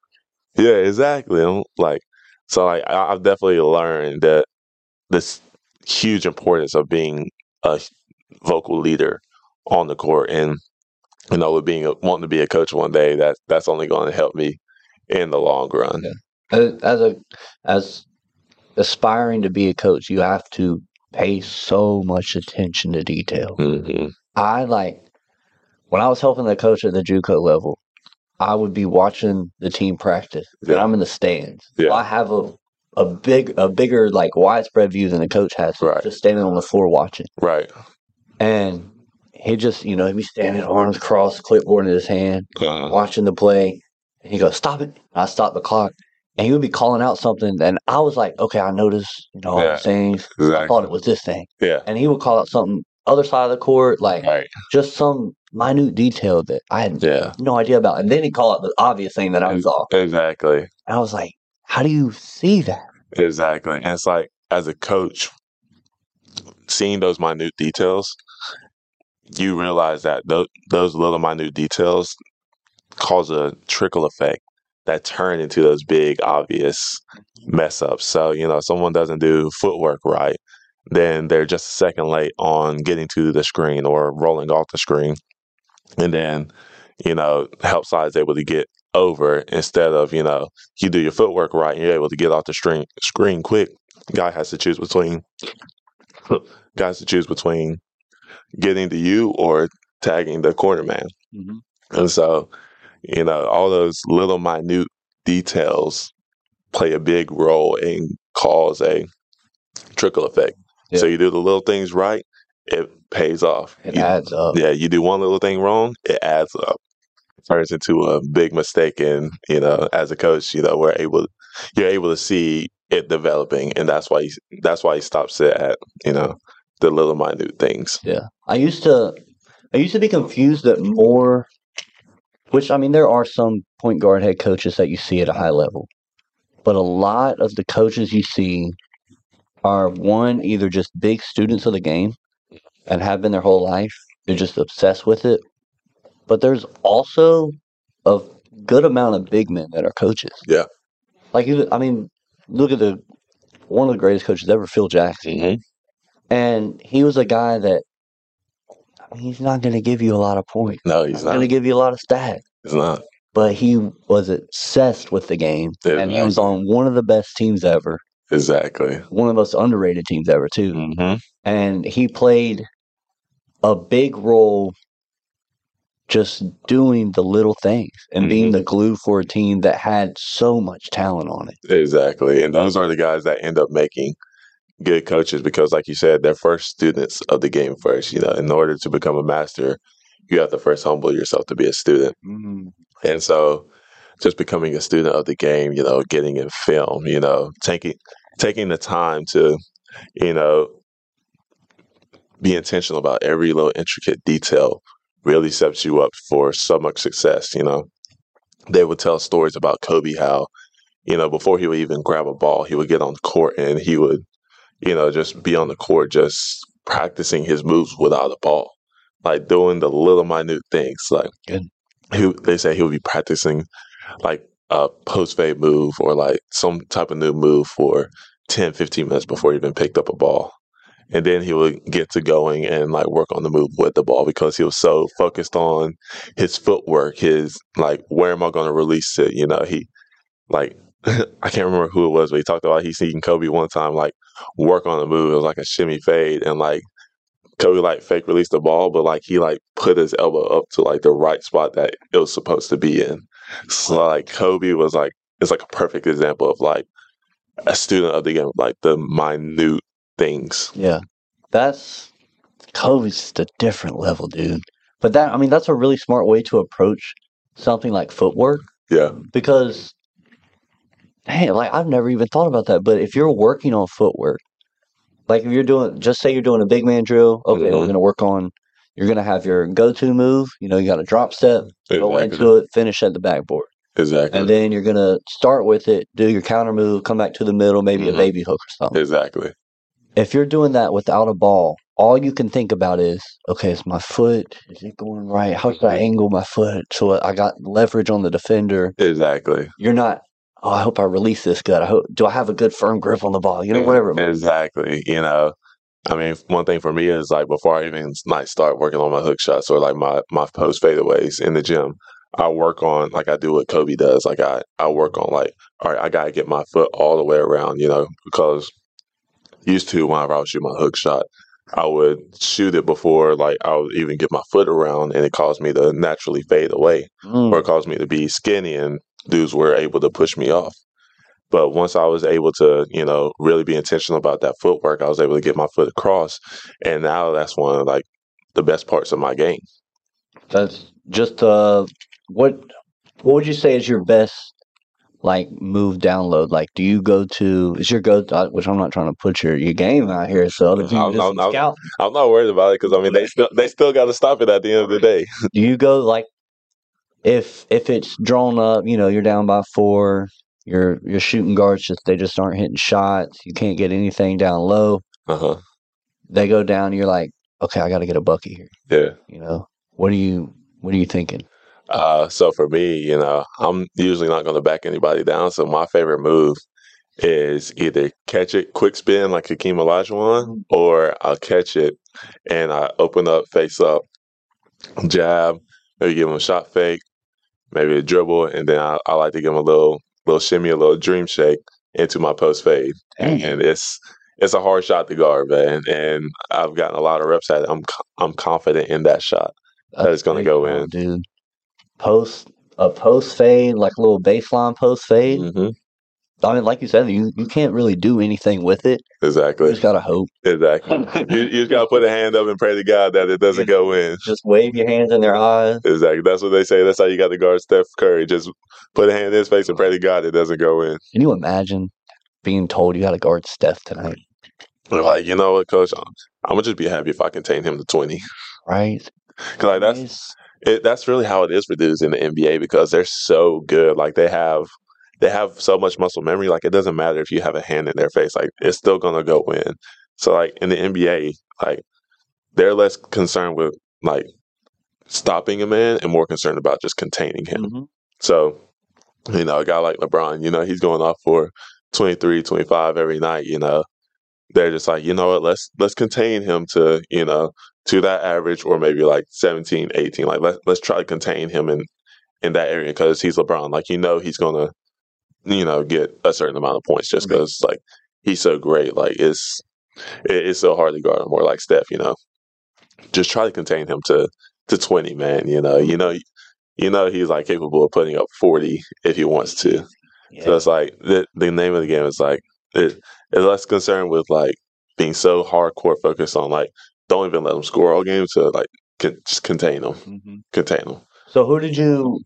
"Yeah, exactly." I'm like, so like I, I've definitely learned that this huge importance of being a vocal leader on the court, and you know, with being a, wanting to be a coach one day, that that's only going to help me in the long run. As as a, as aspiring to be a coach, you have to pay so much attention to detail. hmm I like when I was helping the coach at the JUCO level, I would be watching the team practice, and I'm in the stands. So I have a a big a bigger like widespread view than the coach has. Right. Just standing on the floor watching, Right. and he just you know he'd be standing arms crossed, clipboard in his hand, Uh-huh. watching the play, and he goes, "Stop it!" And I stop the clock. And he would be calling out something, and I was like, "Okay, I noticed, you know, all Yeah, things. I thought it was this thing." Yeah. And he would call out something other side of the court, like just some minute detail that I had Yeah. no idea about. And then he'd call out the obvious thing that I saw. Exactly. And I was like, how do you see that? Exactly. And it's like as a coach, seeing those minute details, you realize that those, those little minute details cause a trickle effect that turn into those big obvious mess ups. So, you know, someone doesn't do footwork right, then they're just a second late on getting to the screen or rolling off the screen. And then, you know, help side is able to get over instead of, you know, you do your footwork right and you're able to get off the screen screen quick. Guy has to choose between guy has to choose between getting to you or tagging the corner man. Mm-hmm. And so, you know, all those little minute details play a big role and cause a trickle effect. So you do the little things right, it pays off. It You- adds up. Yeah, you do one little thing wrong, it adds up. Turns into a big mistake and, you know, as a coach, you know, we're able you're able to see it developing and that's why he, that's why he stops it at, you know, the little minute things. Yeah. I used to I used to be confused that more which I mean there are some point guard head coaches that you see at a high level. But a lot of the coaches you see are one either just big students of the game and have been their whole life. They're just obsessed with it. But there's also a good amount of big men that are coaches. Yeah. Like I mean, look at the one of the greatest coaches ever, Phil Jackson. Mm-hmm. And he was a guy that he's not going to give you a lot of points. No, he's not going to give you a lot of stats. He's not. But he was obsessed with the game, and he was on one of the best teams ever, Exactly. one of the most underrated teams ever too. Mm-hmm. And he played a big role just doing the little things and being Mm-hmm. the glue for a team that had so much talent on it. Exactly. And those are the guys that end up making good coaches because, like you said, they're first students of the game first. You know, in order to become a master, you have to first humble yourself to be a student. Mm-hmm. And so, just becoming a student of the game, you know, getting in film, you know, taking taking the time to, you know, be intentional about every little intricate detail really sets you up for so much success. You know, they would tell stories about Kobe how, you know, before he would even grab a ball, he would get on the court and he would, you know, just be on the court just practicing his moves without a ball, like doing the little minute things. Like he, they say he would be practicing like a post fade move or like some type of new move for 10, 15 minutes before he even picked up a ball. And then he would get to going and like work on the move with the ball because he was so focused on his footwork, his like, where am I going to release it? You know, he like, I can't remember who it was, but he talked about he seen Kobe one time like work on the move. It was like a shimmy fade and like Kobe like fake released the ball, but like he like put his elbow up to like the right spot that it was supposed to be in. So like Kobe was like it's like a perfect example of like a student of the game, like the minute things. Yeah. That's Kobe's just a different level, dude. But that I mean that's a really smart way to approach something like footwork Yeah. because hey, like I've never even thought about that. But if you're working on footwork, like if you're doing just say you're doing a big man drill, okay, we're Mhm. gonna work on you're gonna have your go to move, you know, you got a drop step, go into it, finish at the backboard. Exactly. And then you're gonna start with it, do your counter move, come back to the middle, maybe Mhm. a baby hook or something. Exactly. If you're doing that without a ball, all you can think about is, okay, is my foot, is it going right? How should I angle my foot so I got leverage on the defender? Exactly. You're not, oh, I hope I release this good. I hope, do I have a good firm grip on the ball? You know, whatever. it might be. Exactly. You know, I mean, one thing for me is like before I even like start working on my hook shots or like my my post fadeaways in the gym, I work on like I do what Kobe does. Like I I work on like all right, I gotta get my foot all the way around. You know, because used to whenever I would shoot my hook shot, I would shoot it before like I would even get my foot around, and it caused me to naturally fade away, Mm. or it caused me to be skinny, and dudes were able to push me off. But once I was able to, you know, really be intentional about that footwork, I was able to get my foot across, and now that's one of like the best parts of my game. That's just uh, what what would you say is your best like move download? Like, do you go to is your go? uh, Which I'm not trying to put your your game out here, so other people I'm, just I'm- I'm- scout. I'm not worried about it because I mean they still they still got to stop it at the end of the day. Do you go like if if it's drawn up, you know, you're down by four, your your shooting guards just they just aren't hitting shots. You can't get anything down low. Uh huh. They go down. You're like, okay, I got to get a bucket here. Yeah. You know, what are you what are you thinking? Uh, so for me, you know, I'm usually not going to back anybody down. So my favorite move is either catch it quick spin like Hakeem Olajuwon, or I'll catch it and I open up face up, jab, maybe give him a shot fake, maybe a dribble, and then I, I like to give him a little little shimmy, a little dream shake into my post fade, and it's it's a hard shot to guard, man. And I've gotten a lot of reps at it. I'm I'm confident in that shot that it's going to go in. dude. Post a post fade, like a little baseline post fade. hmm I mean, like you said, you, you can't really do anything with it. Exactly. You just gotta hope. Exactly. you, you just gotta put a hand up and pray to God that it doesn't go in. Just wave your hands in their eyes. Exactly. That's what they say. That's how you got to guard Steph Curry. Just put a hand in his face and pray to God it doesn't go in. Can you imagine being told you got to guard Steph tonight? Like, you know what, Coach? I'm, I'm gonna just be happy if I contain him to twenty. Right? Cause like that's it, that's really how it is for dudes in the NBA because they're so good. Like they have they have so much muscle memory. Like it doesn't matter if you have a hand in their face. Like it's still gonna go in. So like in the NBA, like they're less concerned with like stopping a man and more concerned about just containing him. Mm-hmm. So, you know, a guy like LeBron, you know, he's going off for 23, 25 every night, you know. They're just like, you know what, let's let's contain him to, you know, to that average or maybe like 17, 18. Like let's let's try to contain him in in that area because he's LeBron. Like you know he's gonna, you know, get a certain amount of points just because like he's so great. Like it's it, it's so hard to guard him. Or like Steph, you know, just try to contain him to to twenty, man. You know, you know, you know, he's like capable of putting up forty if he wants to. So it's like the the name of the game is like it, it's less concerned with like being so hardcore focused on like don't even let them score all game to like con- just contain them, Mm-hmm. contain them. So who did you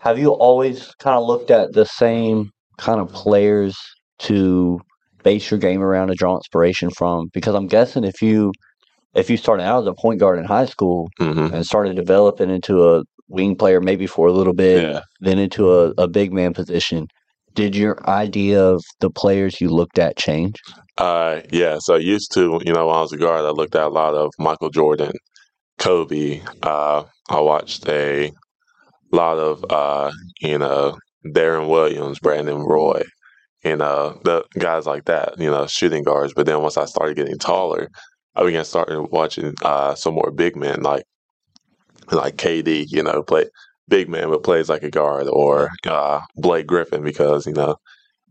have you always kind of looked at the same kind of players to base your game around to draw inspiration from? Because I'm guessing if you if you started out as a point guard in high school Mm-hmm. and started developing into a wing player maybe for a little bit, Yeah. then into a, a big man position, did your idea of the players you looked at change? Uh, yeah. So I used to, you know, when I was a guard, I looked at a lot of Michael Jordan, Kobe. Uh, I watched a lot of, uh, you know, Deron Williams, Brandon Roy, you know, the guys like that, you know, shooting guards. But then once I started getting taller, I began starting watching uh, some more big men like like KD, you know, play big man but plays like a guard, or uh, Blake Griffin because you know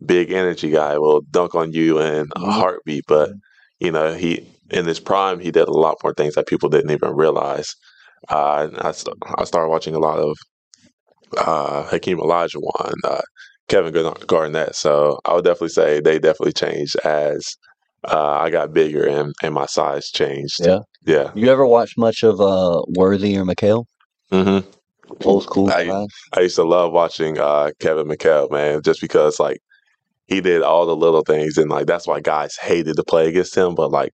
big energy guy will dunk on you in a heartbeat. But you know, he in his prime, he did a lot more things that people didn't even realize. Uh, I, st- I started watching a lot of uh, Hakeem Olajuwon, uh, Kevin Garnett. So I would definitely say they definitely changed as uh, I got bigger and, and my size changed. Yeah. Yeah. You ever watch much of uh, Worthy or McHale? Mm-hmm. Old school I? I used to love watching uh, Kevin McHale, man, just because like he did all the little things, and like that's why guys hated to play against him. But like,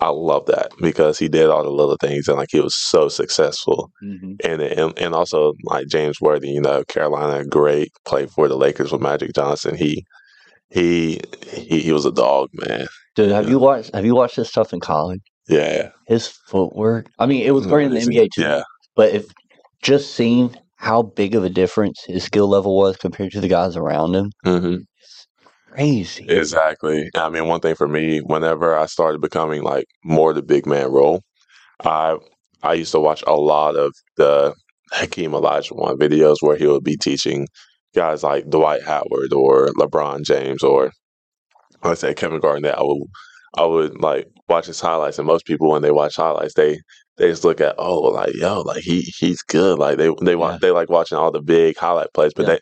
I love that because he did all the little things, and like he was so successful. Mm-hmm. And and and also like James Worthy, you know, Carolina, great, played for the Lakers with Magic Johnson. He he he, he was a dog, man. Dude, have you watched have you watched this stuff in college? Yeah, His footwork. I mean, it was great in the NBA too. Yeah. But if just seeing how big of a difference his skill level was compared to the guys around him, hmm crazy. Exactly. I mean, one thing for me, whenever I started becoming like more the big man role, I I used to watch a lot of the Hakeem Olajuwon videos where he would be teaching guys like Dwight Howard or LeBron James or let's say Kevin Garnett. I would I would like watch his highlights, and most people when they watch highlights, they they just look at oh like yo like he he's good like they they want they like watching all the big highlight plays, but Yeah.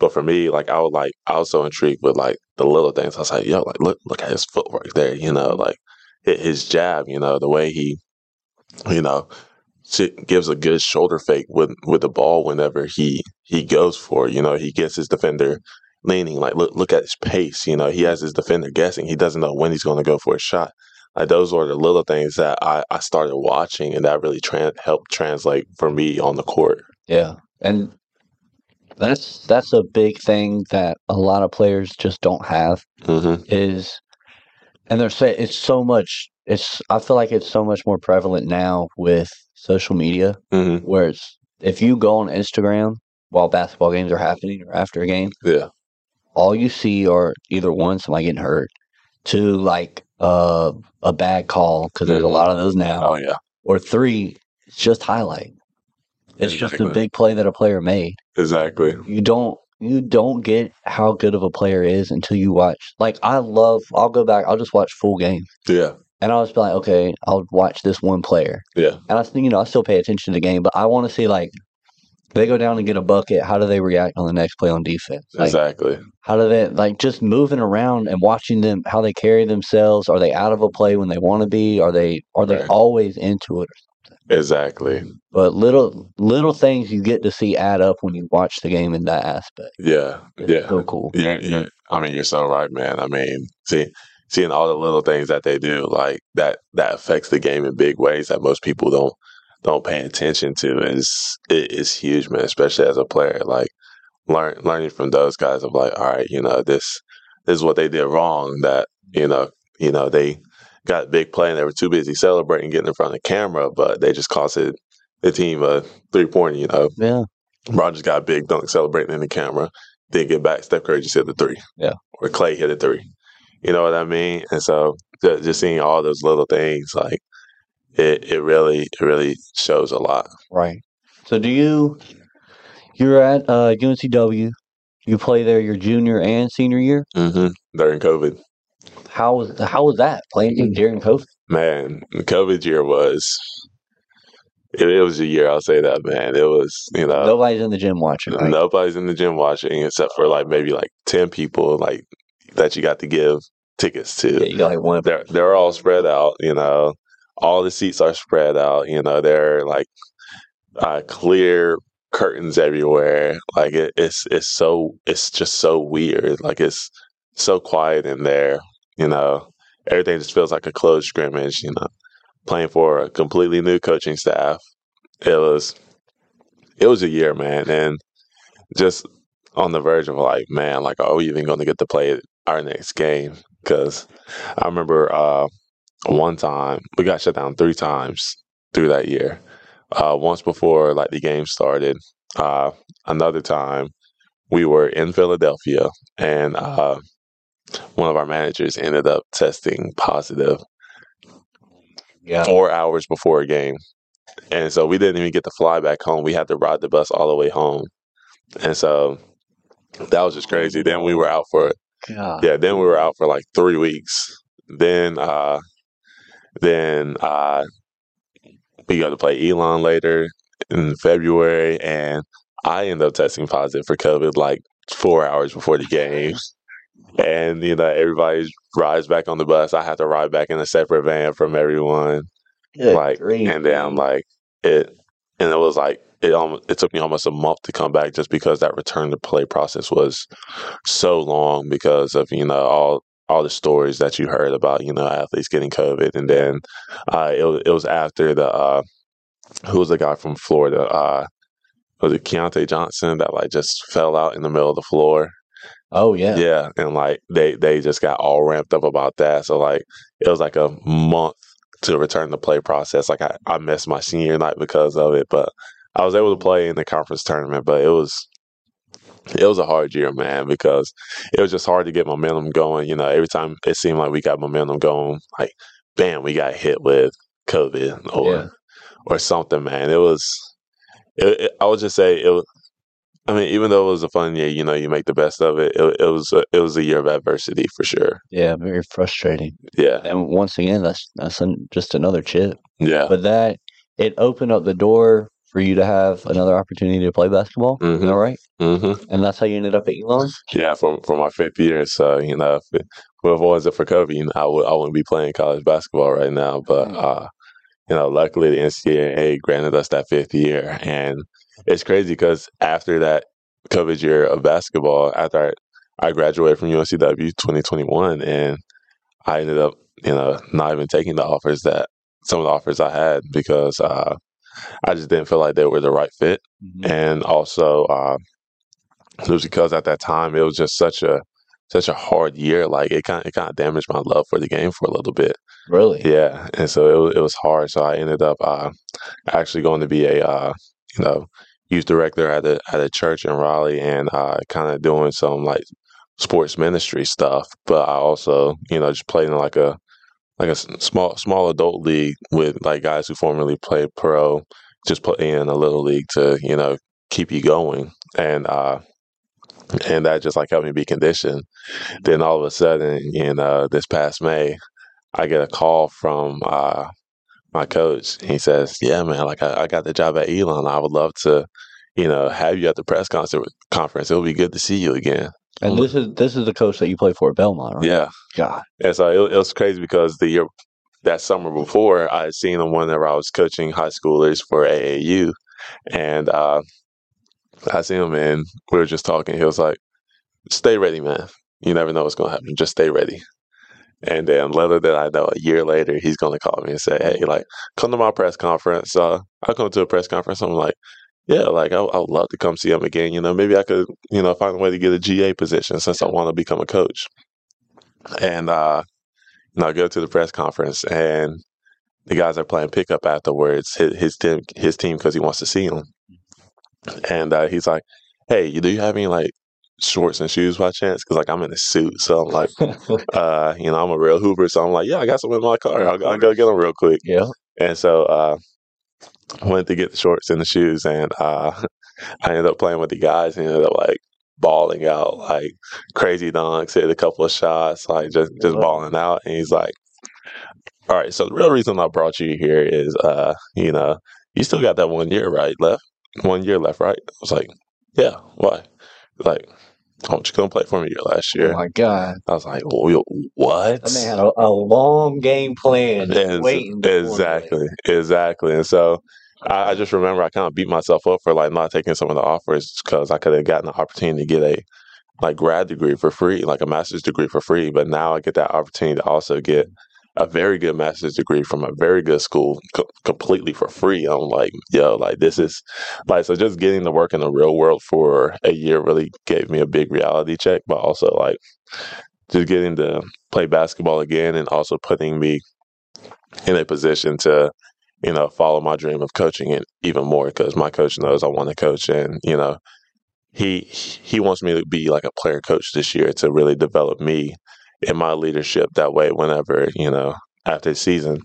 But for me like I was like I was so intrigued with like the little things. I was like yo like look look at his footwork there, you know like hi- his jab, you know the way he you know gives a good shoulder fake with with the ball whenever he he goes for it. You know he gets his defender leaning like look look at his pace. You know he has his defender guessing. He doesn't know when he's going to go for a shot. Like those were the little things that I, I started watching, and that really tran helped translate for me on the court. Yeah. And that's that's a big thing that a lot of players just don't have Mm-hmm. is and they're saying it's so much it's I feel like it's so much more prevalent now with social media Mm-hmm. where it's if you go on Instagram while basketball games are happening or after a game, Yeah. all you see are either one, somebody getting hurt, two, like uh, a bad call because there's a Mhm. lot of those now, Oh yeah. or three, it's just highlight. It's just a big play that a player made. Exactly. You don't you don't get how good of a player is until you watch. Like I love, I'll go back, I'll just watch full games, Yeah. and I'll just be like, okay, I'll watch this one player, Yeah. and I think you know I still pay attention to the game, but I want to see like they go down and get a bucket. How do they react on the next play on defense? Like, Exactly. how do they like just moving around and watching them how they carry themselves? Are they out of a play when they want to be? Are they are they Right. always into it? Exactly. But little little things you get to see add up when you watch the game in that aspect. Yeah. It's Yeah. so cool. Yeah, yeah. I mean, you're so right, man. I mean, see, seeing all the little things that they do, like that, that affects the game in big ways that most people don't don't pay attention to is it is huge, man. Especially as a player, like learn learning from those guys of like, all right, you know, this this is what they did wrong. That you know, you know, they got big play and they were too busy celebrating, getting in front of the camera, but they just costed the team a three point, You know, Yeah. Rogers got big dunk celebrating in the camera. Didn't get back. Steph Curry just hit the three. Yeah. Or Clay hit a three. You know what I mean? And so ju- just seeing all those little things, like it, it really, it really shows a lot. Right. So do you you're at uh UNCW, you play there your junior and senior year? hmm During COVID, How was how was that playing during COVID? man, the COVID year was, it, it was a year. I'll say that, man. It was you know Nobody's in the gym watching. Right? nobody's in the gym watching except for like maybe like ten people like that you got to give tickets to. Yeah, you got like one. They're they're all spread out. You know, all the seats are spread out. You know, they're like uh, clear curtains everywhere. Like it, it's it's so it's just so weird. Like it's so quiet in there. You know, everything just feels like a closed scrimmage. You know, playing for a completely new coaching staff. It was it was a year, man, and just on the verge of like, man, like, are we even going to get to play our next game? Because I remember uh, one time we got shut down three times through that year. Uh, once before like the game started. Uh, another time we were in Philadelphia and uh, one of our managers ended up testing positive Yeah. four hours before a game. And so we didn't even get to fly back home. We had to ride the bus all the way home. And so that was just crazy. Then we were out for God. yeah, then we were out for like three weeks. Then uh then uh we got to play Elon later in February and I ended up testing positive for COVID like four hours before the game. And you know, everybody rides back on the bus. I had to ride back in a separate van from everyone. Good like grief, and then I'm like it and it was like it almost it took me almost a month to come back just because that return to play process was so long because of you know all all the stories that you heard about you know athletes getting COVID and then uh, it was it was after the uh, who was the guy from Florida uh, was it Keyontae Johnson that like just fell out in the middle of the floor Oh yeah. yeah, and like they they just got all ramped up about that. So like it was like a month to return the play process. Like I, I missed my senior night because of it, but I was able to play in the conference tournament. But it was it was a hard year, man, because it was just hard to get momentum going. You know, every time it seemed like we got momentum going, like bam, we got hit with COVID or Yeah. or something, man. It was. It, it, I would just say it was. I mean, even though it was a fun year, you know, you make the best of it. It, it was a, it was a year of adversity for sure. Yeah, very frustrating. Yeah, And once again, that's that's an, just another chip. yeah, But that it opened up the door for you to have another opportunity to play basketball. That Mhm. right? hmm And that's how you ended up at Elon. yeah. For for my fifth year, so you know, if it, well, if it wasn't for COVID, you know, I would I wouldn't be playing college basketball right now. But uh, you know, luckily the NCAA granted us that fifth year, and it's crazy because after that COVID year of basketball, after I, I graduated from UNCW 2021, and I ended up, you know, not even taking the offers that some of the offers I had because uh, I just didn't feel like they were the right fit, and also uh, it was because at that time it was just such a such a hard year. Like it kind it kind of damaged my love for the game for a little bit. Really? Yeah, and so it was, it was hard. So I ended up uh, actually going to be a uh, you know youth director at a at a church in Raleigh, and uh, kind of doing some like sports ministry stuff. But I also you know just played in like a like a small small adult league with like guys who formerly played pro, just put in a little league to you know keep you going, and uh, and that just like helped me be conditioned. Then all of a sudden, in uh, this past May, I get a call from uh, my coach. He says, "Yeah, man, like I, I got the job at Elon. I would love to, you know, have you at the press concert conference. It would be good to see you again." And this is this is the coach that you play for at Belmont, right? Yeah. God. And so it, it was crazy because the year that summer before, I had seen him whenever I was coaching high schoolers for AAU, and uh, I seen him and we were just talking. He was like, "Stay ready, man. You never know what's going to happen. Just stay ready." And then little did I know, a year later, he's going to call me and say, "Hey, like, come to my press conference." Uh, I come to a press conference. I'm like, "Yeah, like, I, I would love to come see him again. You know, maybe I could, you know, find a way to get a GA position since I want to become a coach." And uh, you know, I go to the press conference, and the guys are playing pickup afterwards. His, his team, his team, because he wants to see him. And uh, he's like, "Hey, do you have any like shorts and shoes by chance? Because like I'm in a suit, so I'm like, uh, you know, I'm a real hooper, so I'm like, yeah, I got some in my car. I'll, I'll go get them real quick. Yeah. And so uh, I went to get the shorts and the shoes, and uh, I ended up playing with the guys. And ended up like balling out, like crazy dunks, hit a couple of shots, like just just balling out. And he's like, "All right, so the real reason I brought you here is, uh, you know, you still got that one year right left, one year left, right? I was like, yeah. Why? Like, oh, you couldn't play for me your last year. Oh my god! I was like, oh, well, what? That man had a, a long game plan, Ex- waiting. exactly, exactly. And so I, I just remember I kind of beat myself up for like not taking some of the offers because I could have gotten the opportunity to get a like grad degree for free, like a master's degree for free. But now I get that opportunity to also get mm. A very good master's degree from a very good school co- completely for free. I'm like, yo, like this is like so just getting to work in the real world for a year really gave me a big reality check, but also like just getting to play basketball again and also putting me in a position to you know follow my dream of coaching it even more because my coach knows I want to coach and you know he he wants me to be like a player coach this year to really develop me in my leadership that way whenever you know after the season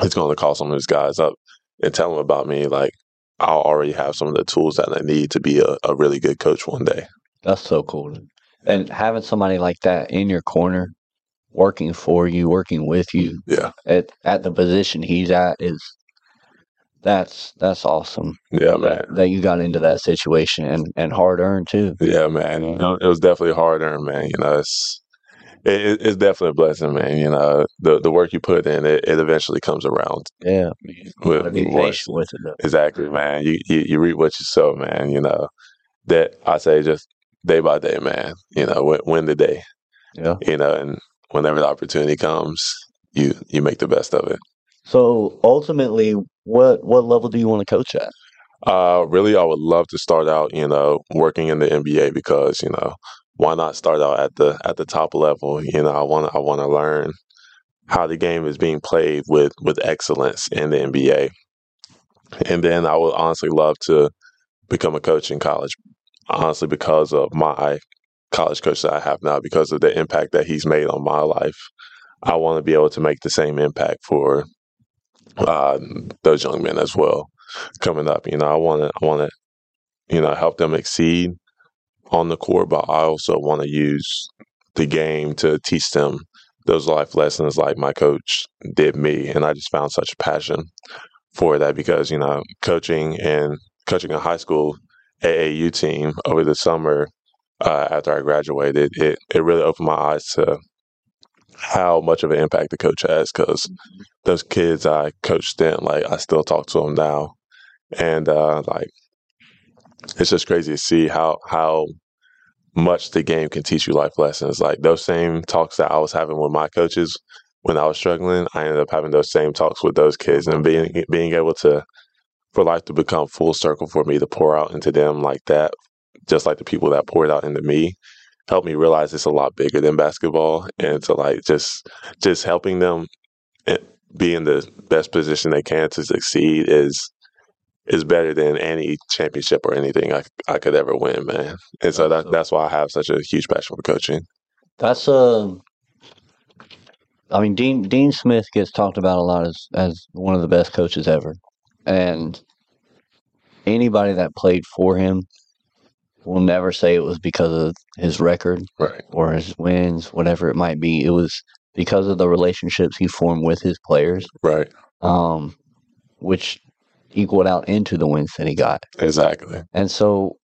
he's going to call some of his guys up and tell them about me like I'll already have some of the tools that I need to be a, a really good coach one day. That's so cool. And having somebody like that in your corner, working for you, working with you, yeah, at at the position he's at is that's that's awesome. Yeah, that, man. That you got into that situation and and hard earned too. Yeah, man. You know, it was definitely hard earned, man. You know, it's it, it- it's definitely a blessing, man. You know, the the work you put in, it, it eventually comes around. Yeah, with, Gotta be patient with it though. Exactly, man. You, you you reap what you sow, man. You know that I say just day by day, man. You know, win, win the day. Yeah. You know, and whenever the opportunity comes, you you make the best of it. So ultimately, what what level do you want to coach at? Uh, really, I would love to start out, you know, working in the NBA because, you know, why not start out at the at the top level? You know, I want I want to learn how the game is being played with with excellence in the NBA, and then I would honestly love to become a coach in college. Honestly, because of my college coach that I have now, because of the impact that he's made on my life, I want to be able to make the same impact for uh, those young men as well coming up. You know, I want to, I want to, you know, help them exceed on the court, but I also want to use the game to teach them those life lessons like my coach did me. And I just found such a passion for that because, you know, coaching and coaching a high school AAU team over the summer uh, after I graduated, it, it really opened my eyes to how much of an impact the coach has because those kids I coached then, like I still talk to them now, and uh, like it's just crazy to see how how much the game can teach you life lessons. Like those same talks that I was having with my coaches when I was struggling, I ended up having those same talks with those kids and being being able to for life to become full circle for me to pour out into them like that, just like the people that poured out into me helped me realize it's a lot bigger than basketball and to like just just helping them eh, be in the best position they can to succeed is is better than any championship or anything I, I could ever win, man. And so that, that's why I have such a huge passion for coaching. That's uh I mean Dean Dean Smith gets talked about a lot as as one of the best coaches ever. And anybody that played for him will never say it was because of his record right. or his wins, whatever it might be. It was because of the relationships he formed with his players. Right. Um which equaled out into the wins that he got. Exactly. And so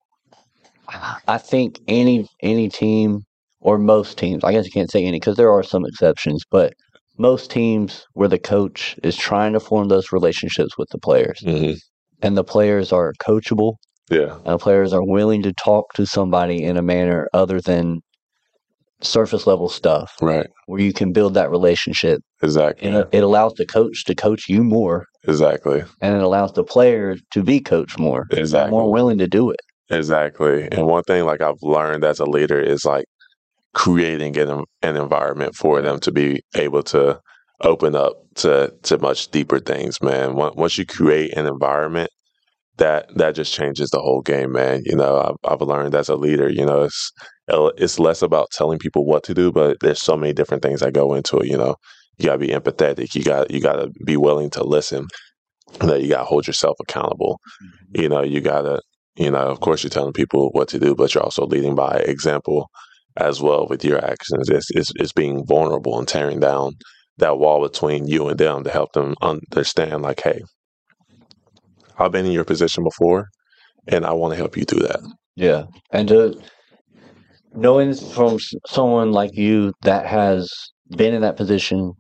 I think any any team or most teams, I guess you can't say any because there are some exceptions, but most teams where the coach is trying to form those relationships with the players Mhm. and the players are coachable Yeah. and the players are willing to talk to somebody in a manner other than surface level stuff Right. where you can build that relationship Exactly. and it- it allows the coach to coach you more Exactly. and it allows the player to be coached more Exactly. more willing to do it Exactly. And one thing like I've learned as a leader is like creating an, an environment for them to be able to open up to to much deeper things, man. Once once you create an environment that that just changes the whole game, man. You know, I've, I've learned as a leader, you know, it's it's less about telling people what to do, but there's so many different things that go into it. You know, you gotta be empathetic. You got you gotta be willing to listen. That you gotta hold yourself accountable. Mm-hmm. You know, you gotta you know, of course, you're telling people what to do, but you're also leading by example as well with your actions. It's, it's, it's being vulnerable and tearing down that wall between you and them to help them understand, like, hey, I've been in your position before, and I want to help you through that. Yeah, and to knowing from someone like you that has been in that position,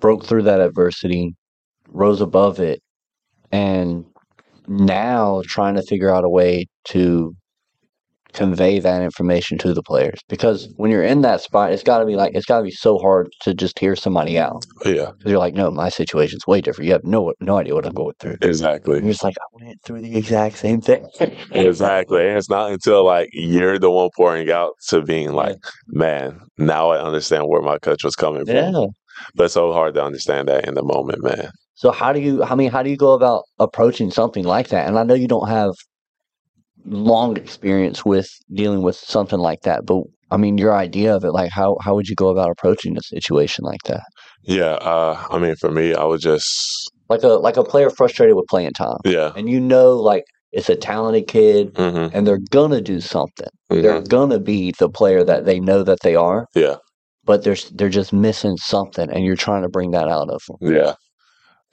broke through that adversity, rose above it, and now trying to figure out a way to convey that information to the players. Because when you're in that spot, it's got to be like it's got to be so hard to just hear somebody out. Yeah, Because you're like, no, my situation's way different. You have no no idea what I'm going through. exactly. And you're just like, I went through the exact same thing. Exactly. And it's not until like you're the one pouring out to being like, man, now I understand where my coach was coming from. Yeah. But it's so hard to understand that in the moment, man. So how do you? I mean, how do you go about approaching something like that? And I know you don't have long experience with dealing with something like that, but I mean, your idea of it, like how how would you go about approaching a situation like that? Yeah. Uh, I mean, for me, I would just, Like a like a player frustrated with playing time, yeah. and you know, like it's a talented kid, hmm and they're gonna do something. They're gonna be the player that they know that they are, Yeah. but they're they're just missing something, and you're trying to bring that out of them. Yeah.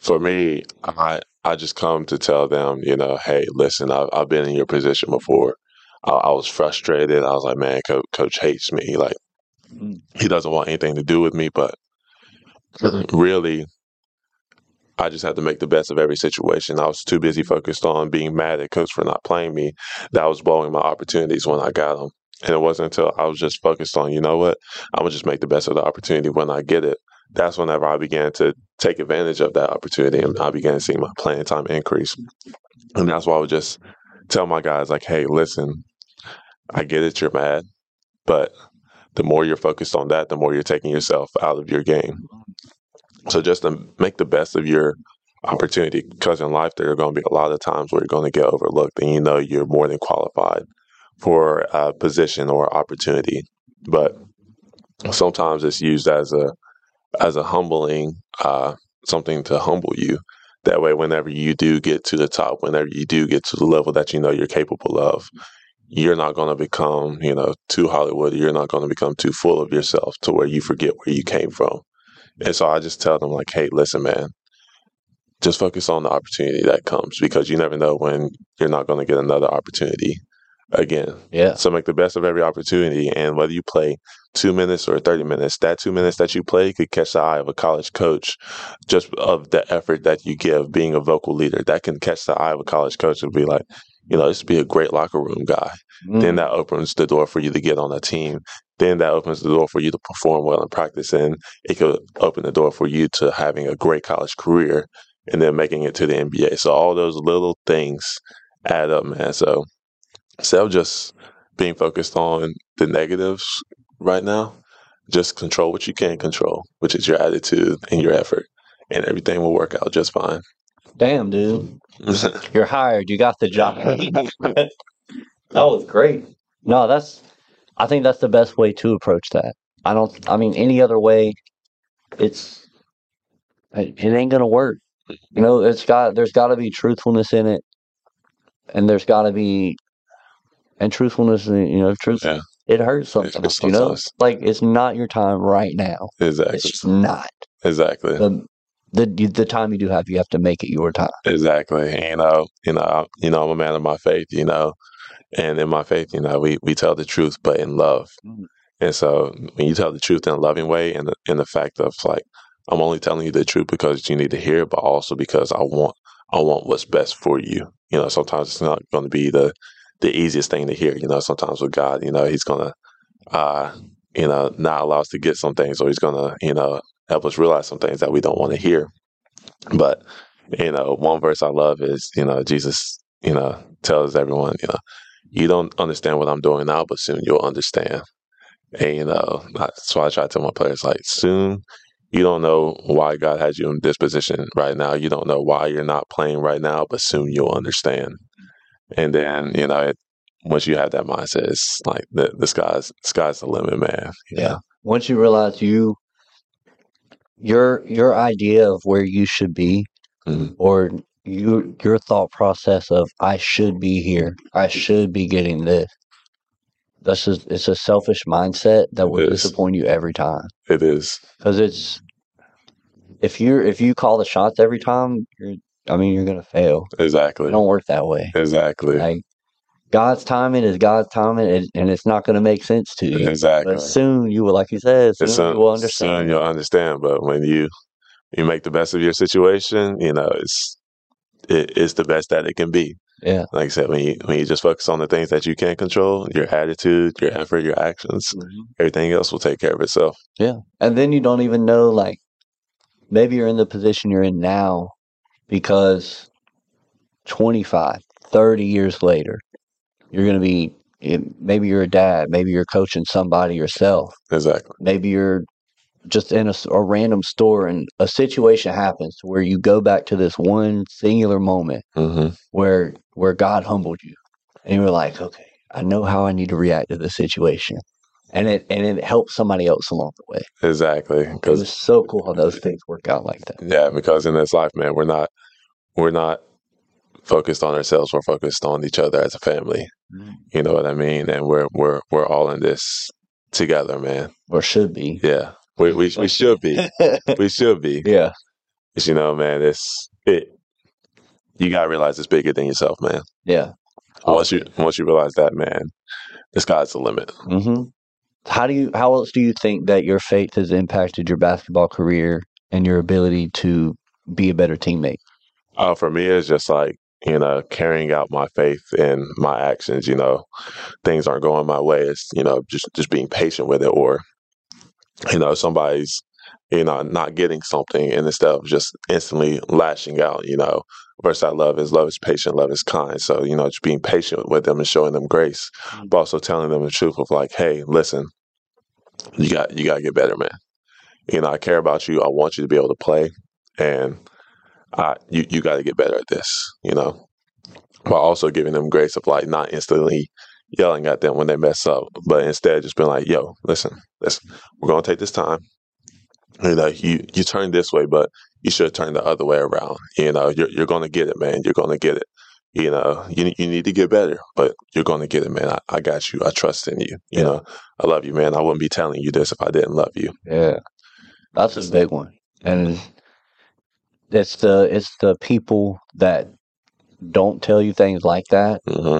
For me, I I just come to tell them, you know, hey, listen, I've, I've been in your position before. I, I was frustrated. I was like, man, coach, coach hates me. Like, Mm. he doesn't want anything to do with me. But really, I just had to make the best of every situation. I was too busy focused on being mad at coach for not playing me. That I was blowing my opportunities when I got them. And it wasn't until I was just focused on, you know what, I'm gonna just make the best of the opportunity when I get it. That's whenever I began to take advantage of that opportunity and I began to see my playing time increase. And that's why I would just tell my guys, like, hey, listen, I get it, you're mad, but the more you're focused on that, the more you're taking yourself out of your game. So just to make the best of your opportunity, because in life there are going to be a lot of times where you're going to get overlooked, and you know you're more than qualified for a position or opportunity, but sometimes it's used as a as a humbling uh, something to humble you. That way, whenever you do get to the top, whenever you do get to the level that you know you're capable of, you're not going to become, you know, too Hollywood. You're not going to become too full of yourself to where you forget where you came from. And so I just tell them, like, hey, listen, man, just focus on the opportunity that comes because you never know when you're not going to get another opportunity again. Yeah. So make the best of every opportunity. And whether you play two minutes or 30 minutes, that two minutes that you play could catch the eye of a college coach just of the effort that you give being a vocal leader. That can catch the eye of a college coach and be like, you know, this would be a great locker room guy. Then mm. that opens the door for you to get on a team. Then that opens the door for you to perform well in practice. And it could open the door for you to having a great college career and then making it to the NBA. So all those little things add up, man. So instead of just being focused on the negatives right now, just control what you can control, which is your attitude and your effort, and everything will work out just fine. Damn, dude. You're hired. You got the job. that was great. No, that's. I think that's the best way to approach that. I don't. I mean, any other way, it's. It, it ain't gonna work. Mm-hmm. You know, it's got. There's got to be truthfulness in it, and there's got to be, and truthfulness. You know, truth. Yeah. It hurts sometimes. You know, sometimes. like it's not your time right now. Exactly. It's just not. Exactly. The, the the time you do have, you have to make it your time. Exactly. And, you know, you know, I, you know, I'm a man of my faith, you know, and in my faith, you know, we, we tell the truth, but in love. Mm. And so when you tell the truth in a loving way and the, in the fact of like, I'm only telling you the truth because you need to hear it, but also because I want, I want what's best for you. You know, sometimes it's not going to be the, the easiest thing to hear. You know, sometimes with God, you know, he's to, uh, you know, not allow us to get some things or he's to, you know, help us realize some things that we don't want to hear. But you know, one verse I love is, you know, Jesus, you know, tells everyone, you know, you don't understand what I'm doing now, but soon you'll understand. And, you know, that's why I try to tell my players, like, soon you don't know why God has you in this position right now. You don't know why you're not playing right now, but soon you'll understand. And then, you know, it, once you have that mindset, it's like the, the sky's, sky's the limit, man. Yeah. know? Once you realize you your your idea of where you should be Mhm. or you your thought process of I should be here. I should be getting this. That's just it's a selfish mindset that will disappoint you every time. It is. Cuz it's if you if you call the shots every time, you're I mean, you're gonna fail. Exactly. It don't work that way. Exactly. Like God's timing is God's timing, and, and it's not gonna make sense to you. Exactly. But soon you will, like you said, soon, soon, you will understand. soon you'll understand. But when you you make the best of your situation, you know it's it, it's the best that it can be. Yeah. Like I said, when you when you just focus on the things that you can't control, your attitude, your effort, your actions, Mm-hmm. everything else will take care of itself. Yeah. And then you don't even know, like, maybe you're in the position you're in now because 25, 30 years later, you're going to be, maybe you're a dad, maybe you're coaching somebody yourself, Exactly. maybe you're just in a random store and a situation happens where you go back to this one singular moment hmm where where God humbled you and you were like, okay, I know how I need to react to this situation. And it and it helped somebody else along the way. Exactly. Because was so cool how those things work out like that. yeah, because in this life, man, we're not we're not focused on ourselves. We're focused on each other as a family. Mm. You know what I mean? And we're we're we're all in this together, man. Or should be. Yeah, we we, we should be. we should be. Yeah. you know, man, it's it. You gotta realize it's bigger than yourself, man. Yeah. Once you once you realize that, man, the sky's the limit. hmm How do you? How else do you think that your faith has impacted your basketball career and your ability to be a better teammate? Uh, for me, it's just like you know, carrying out my faith in my actions. You know, things aren't going my way. It's you know, just just being patient with it, or you know, somebody's you know not getting something, and instead of just instantly lashing out, you know, verse I love is love is patient, love is kind. So you know, just being patient with them and showing them grace, mm. but also telling them the truth of like, hey, listen, you got you got to get better, man. You know, I care about you. I want you to be able to play, and I, you you got to get better at this, you know. While also giving them grace of like not instantly yelling at them when they mess up, but instead just being like, "Yo, listen, listen, we're gonna take this time. You know, you you turn this way, but you should turn the other way around. You know, you're you're gonna get it, man. You're gonna get it. You know, you you need to get better, but you're gonna get it, man. I, I got you. I trust in you. You know, I love you, man. I wouldn't be telling you this if I didn't love you. Yeah, that's a big one, and it's the it's the people that don't tell you things like that. Mm-hmm.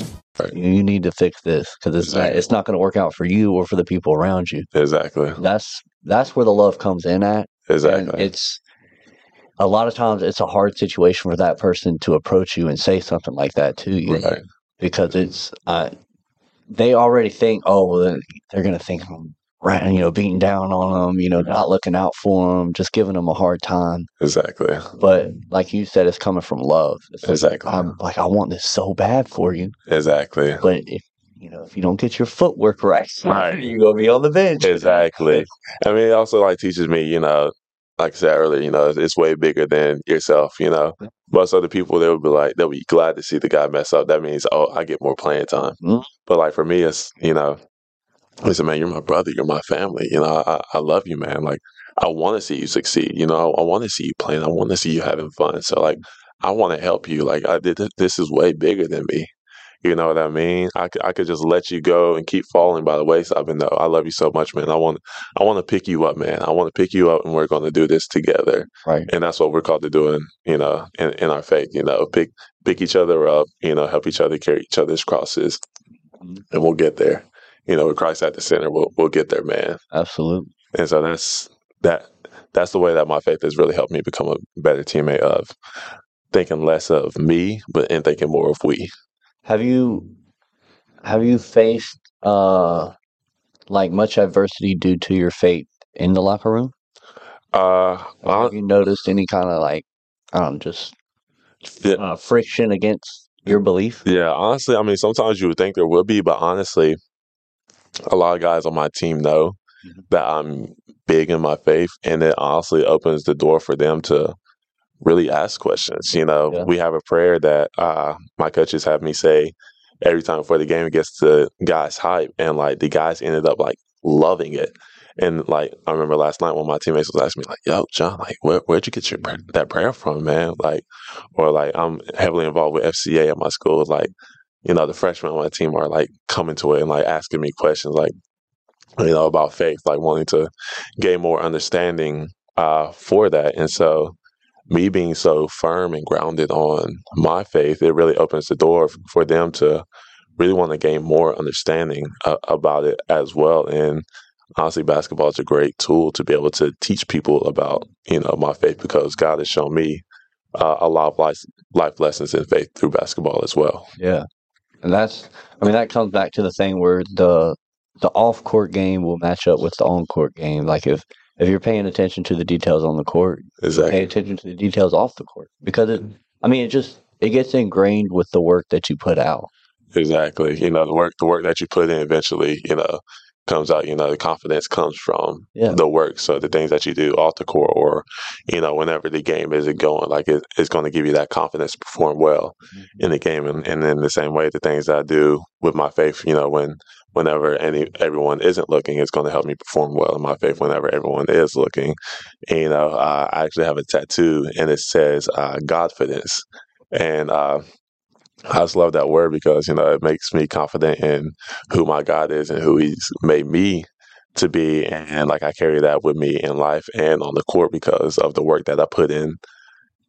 You, you need to fix this because it's not, it's not going to work out for you or for the people around you. Exactly. That's that's where the love comes in at. And Exactly. it's a lot of times it's a hard situation for that person to approach you and say something like that to you Right. because it's uh, they already think oh well they're going to think I'm right you know beating down on them you know not looking out for them just giving them a hard time Exactly. but like you said it's coming from love it's like, Exactly. I'm like I want this so bad for you Exactly. but if you know if you don't get your footwork right Right. you're going to be on the bench Exactly. I mean, it also like teaches me, you know, like I said earlier, you know, it's, way bigger than yourself, you know. Most other people, they would be like, they'll be glad to see the guy mess up. That means, oh, I get more playing time. Mhm. But like for me, it's, you know, listen, man, you're my brother, you're my family. You know, I, I love you, man. Like, I want to see you succeed. You know, I, want to see you playing. I want to see you having fun. So, like, I want to help you. Like, I did. This is way bigger than me. You know what I mean? I could, I could just let you go and keep falling by the wayside. But no, I love you so much, man. I want I want to pick you up, man. I want to pick you up, and we're going to do this together. right And that's what we're called to do in you know in, in our faith. You know, pick pick each other up. You know, help each other carry each other's crosses, mm-hmm. and we'll get there. You know, with Christ at the center, we'll we'll get there, man. absolutely And so that's that that's the way that my faith has really helped me become a better teammate of thinking less of me, but and thinking more of we. Have you have you faced uh like much adversity due to your faith in the locker room? Uh, Or have you noticed any kind of like I don't know, just uh, friction against your belief? Yeah, honestly, I mean, sometimes you would think there would be, but honestly, a lot of guys on my team know that I'm big in my faith, and it honestly opens the door for them to really ask questions. You know, we have a prayer that uh, my coaches have me say every time before the game. It gets the guys hype, and like the guys ended up like loving it. And like I remember last night when my teammates was asking me like, "Yo, John, like where where'd you get your pr- that prayer from, man?" Like, or like I'm heavily involved with FCA at my school. Like, you know, the freshmen on my team are like coming to it and like asking me questions like, you know, about faith, like wanting to gain more understanding uh, for that. And so, me being so firm and grounded on my faith, it really opens the door for them to really want to gain more understanding uh, about it as well. And honestly, basketball is a great tool to be able to teach people about, you know, my faith because God has shown me uh, a lot of life life lessons in faith through basketball as well. Yeah. And that's I mean that comes back to the thing where the the off court game will match up with the on court game. Like if if you're paying attention to the details on the court, Exactly. pay attention to the details off the court. Because it mm-hmm. I mean it just it gets ingrained with the work that you put out. Exactly. You know, the work the work that you put in eventually, you know, comes out, you know, the confidence comes from Yeah. the work. So the things that you do off the court or, you know, whenever the game isn't going, like it, it's going to give you that confidence to perform well in the game. And, and in the same way, the things that I do with my faith, you know, when whenever any everyone isn't looking, it's going to help me perform well in my faith whenever everyone is looking. And, you know, I actually have a tattoo and it says uh, Godfidence. And uh, I just love that word because you know it makes me confident in who my God is and who He's made me to be, and like I carry that with me in life and on the court because of the work that I put in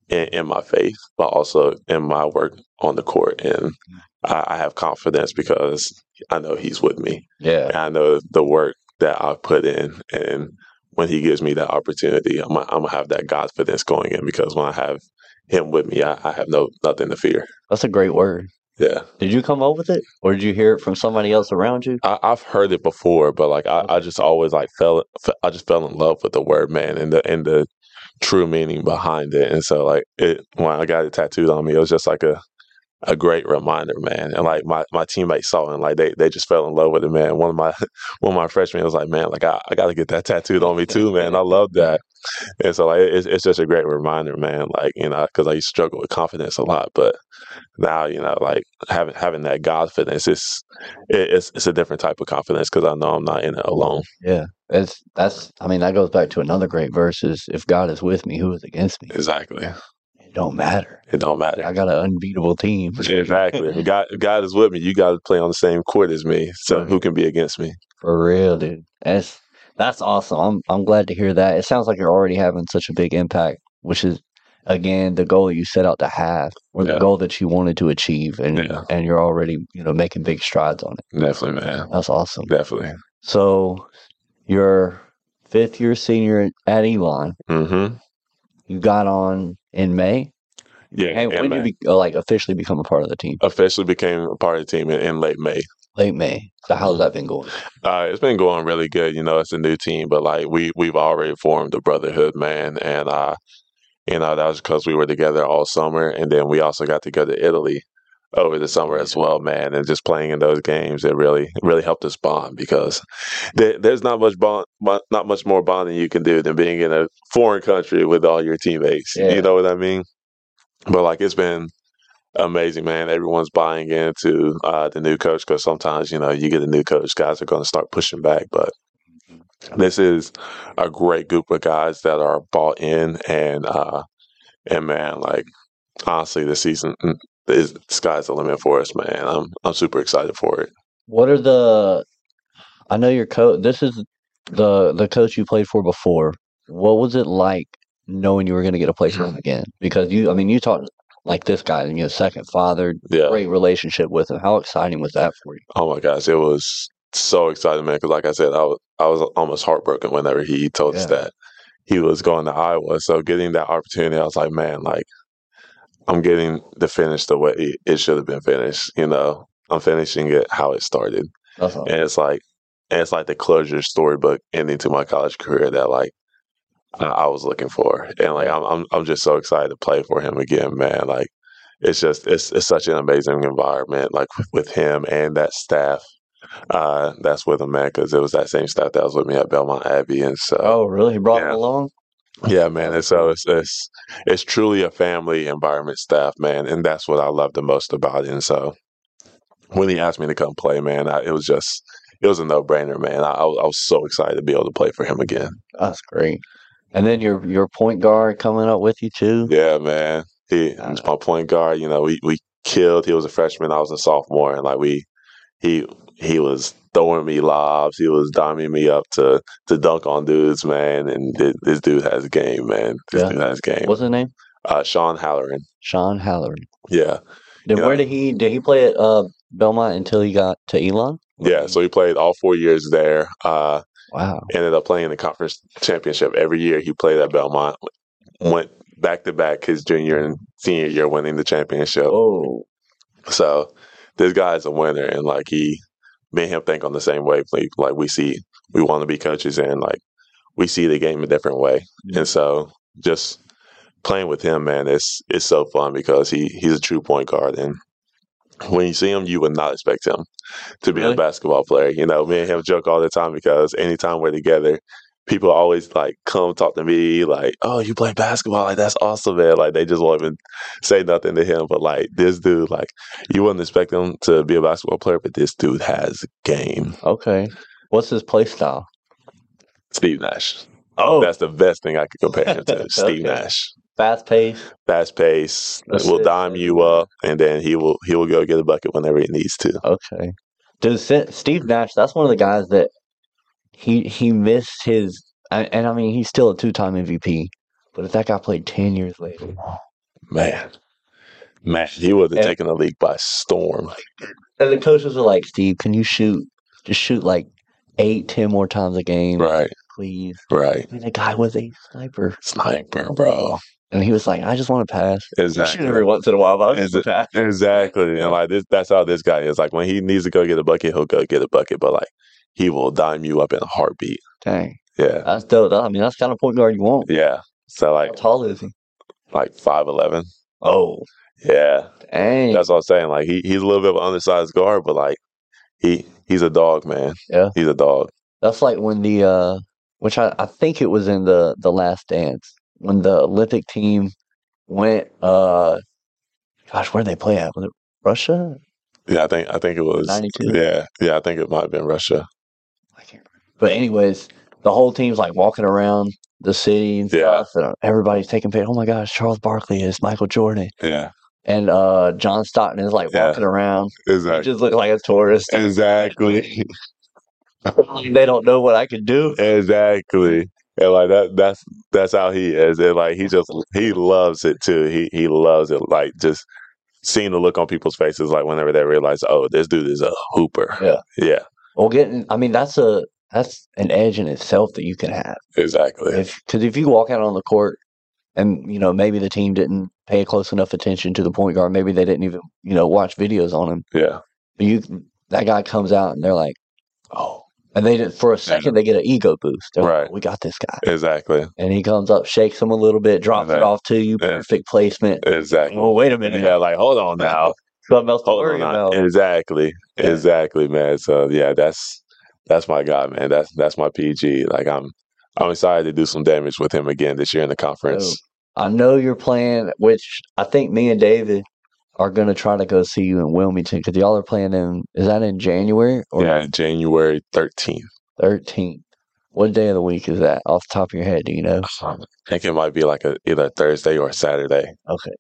in, in my faith, but also in my work on the court, and I, I have confidence because I know He's with me. Yeah, and I know the work that I've put in, and when He gives me that opportunity, I'm gonna, I'm gonna have that confidence going in because when I have Him with me, I, I have no nothing to fear. That's a great word. Yeah. Did you come up with it? Or did you hear it from somebody else around you? I, I've heard it before, but like I, I just always like fell, I just fell in love with the word man and the and the true meaning behind it. And so like it when I got it tattooed on me, it was just like a a great reminder, man. And like my, my teammates saw it and like they, they just fell in love with it, man. One of my one of my freshmen was like, man, like I, I gotta get that tattooed on me too, man. I love that. And so like it's it's just a great reminder, man. Like you know, because I used to struggle with confidence a lot, but now you know, like having having that confidence, it's it, it's it's a different type of confidence because I know I'm not in it alone. Yeah. It's that's I mean that goes back to another great verse is if God is with me, who is against me? Exactly. It don't matter. It don't matter. I got an unbeatable team. Exactly. God, God is with me. You got to play on the same court as me. So who can be against me? For real, dude. That's that's awesome. I'm I'm glad to hear that. It sounds like you're already having such a big impact, which is again the goal you set out to have, or the goal that you wanted to achieve, and Yeah. and you're already you know making big strides on it. Definitely, man. That's awesome. Definitely. So, your fifth year senior at Elon, Mm-hmm. you got on in May. Yeah. And when did you be, uh, like officially become a part of the team? officially became a part of the team in, in late May. Late May. So how's that been going? Uh, it's been going really good. You know, it's a new team, but like we we've already formed a brotherhood, man. And uh, you know, that was because we were together all summer, and then we also got to go to Italy over the summer as well, man. And just playing in those games, it really really helped us bond because there, there's not much bond, not much more bonding you can do than being in a foreign country with all your teammates. Yeah. You know what I mean? But like it's been amazing, man. Everyone's buying into uh, the new coach because sometimes you know you get a new coach, guys are going to start pushing back. But this is a great group of guys that are bought in, and uh, and man, like honestly, this season is sky's the limit for us, man. I'm I'm super excited for it. What are the? I know your coach. This is the the coach you played for before. What was it like knowing you were going to get a place him again? Because you, I mean, you talked like this guy, and you know, second father, Yeah. great relationship with him. How exciting was that for you? Oh my gosh, it was so exciting, man. Because like I said, I was I was almost heartbroken whenever he told us that he was going to Iowa. So getting that opportunity, I was like, man, like I'm getting the finish the way it should have been finished. You know, I'm finishing it how it started, and it's like, and it's like the closure storybook ending to my college career that like I, I was looking for, and like I'm, I'm I'm just so excited to play for him again, man. Like it's just it's it's such an amazing environment, like with, with him and that staff. Uh, that's with him, man, because it was that same staff that was with me at Belmont Abbey, and so Oh, really? He brought him along? Yeah, man. And so it's, it's it's truly a family environment staff, man, and that's what I love the most about it. And so when he asked me to come play, man, I, it was just it was a no brainer, man. I, I was was so excited to be able to play for him again. That's great. And then your your point guard coming up with you too. Yeah, man. He he's my point guard. You know, we we killed. He was a freshman. I was a sophomore, and like we he he was throwing me lobs. He was diming me up to to dunk on dudes, man. And this, this dude has a game, man. This Yeah. dude has game. What's his name? Uh, Sean Halloran. Sean Halloran. Yeah. Then Yeah. where did he did he play at uh, Belmont until he got to Elon? Yeah, so he played all four years there. Uh, Wow. ended up playing the conference championship every year. He played at Belmont. Went back to back his junior and senior year, winning the championship. Oh, So this guy's a winner, and like he, me and him think on the same wavelength. Like we see, we want to be coaches, and like we see the game a different way. And so just playing with him, man, it's it's so fun because he he's a true point guard, and when you see him, you would not expect him to be Really? a basketball player. You know, me and him joke all the time because anytime we're together, people always like come talk to me like, "Oh, you play basketball? Like that's awesome, man!" Like they just won't even say nothing to him. But like this dude, like you wouldn't expect him to be a basketball player, but this dude has game. okay. What's his play style? Steve Nash. Oh, That's the best thing I could compare him to. Steve Okay. Nash. fast pace. Fast pace, That's will it. dime you up, and then he will he will go get a bucket whenever he needs to. Okay. Dude, Steve Nash, that's one of the guys that he he missed his, and I mean he's still a two time MVP. But if that guy played ten years later, Man, man, he would have taken the league by storm. and the coaches are like, Steve, can you shoot? Just shoot like eight, ten more times a game, Right, please. right. I mean, the guy was a sniper, Sniper, bro. and he was like, I just want to pass. Exactly. Shoot every once in a while, but I just pass. Exactly. And like this that's how this guy is. Like when he needs to go get a bucket, he'll go get a bucket, but like he will dime you up in a heartbeat. Dang, Yeah. that's dope. I mean, that's the kind of point guard you want. Yeah. So like, How tall is he? like five eleven. Oh, Yeah. dang. That's what I'm saying. Like he, he's a little bit of an undersized guard, but like he he's a dog, man. Yeah. He's a dog. That's like when the uh which I, I think it was in the the last dance when the Olympic team went uh gosh, where did they play at? Was it Russia? Yeah, I think I think it was 92? Yeah. Yeah, I think it might have been Russia. But anyways, the whole team's like walking around the city and Yeah. stuff and everybody's taking pictures. Oh my gosh, Charles Barkley is Michael Jordan. Yeah. And uh John Stockton is like Yeah. walking around. Exactly. just look like a tourist. Exactly. they don't know what I can do. Exactly. And like that that's that's how he is. And like he just he loves it too. He he loves it. Like just seeing the look on people's faces like whenever they realize, oh, this dude is a hooper. Yeah. Yeah. Well getting I mean that's a that's an edge in itself that you can have. Exactly. If because if you walk out on the court and you know maybe the team didn't pay close enough attention to the point guard, maybe they didn't even you know watch videos on him. Yeah. But you that guy comes out and they're like, oh, and they did, for a second they get an ego boost. They're like, Right. "Oh, we got this guy, Exactly. and he comes up, shakes him a little bit, drops it off to you, perfect placement. Exactly. Oh, wait a minute, Yeah, like hold on now. something else to worry about. Exactly. Yeah. Exactly, man. So yeah, that's that's my guy, man. That's that's my PG. Like I'm I'm excited to do some damage with him again this year in the conference. I know you're playing, which I think me and David are going to try to go see you in Wilmington because y'all are playing in. Is that in January or Yeah, January 13th. 13th? What day of the week is that? Off the top of your head, do you know? I think it might be like a either Thursday or Saturday. Okay.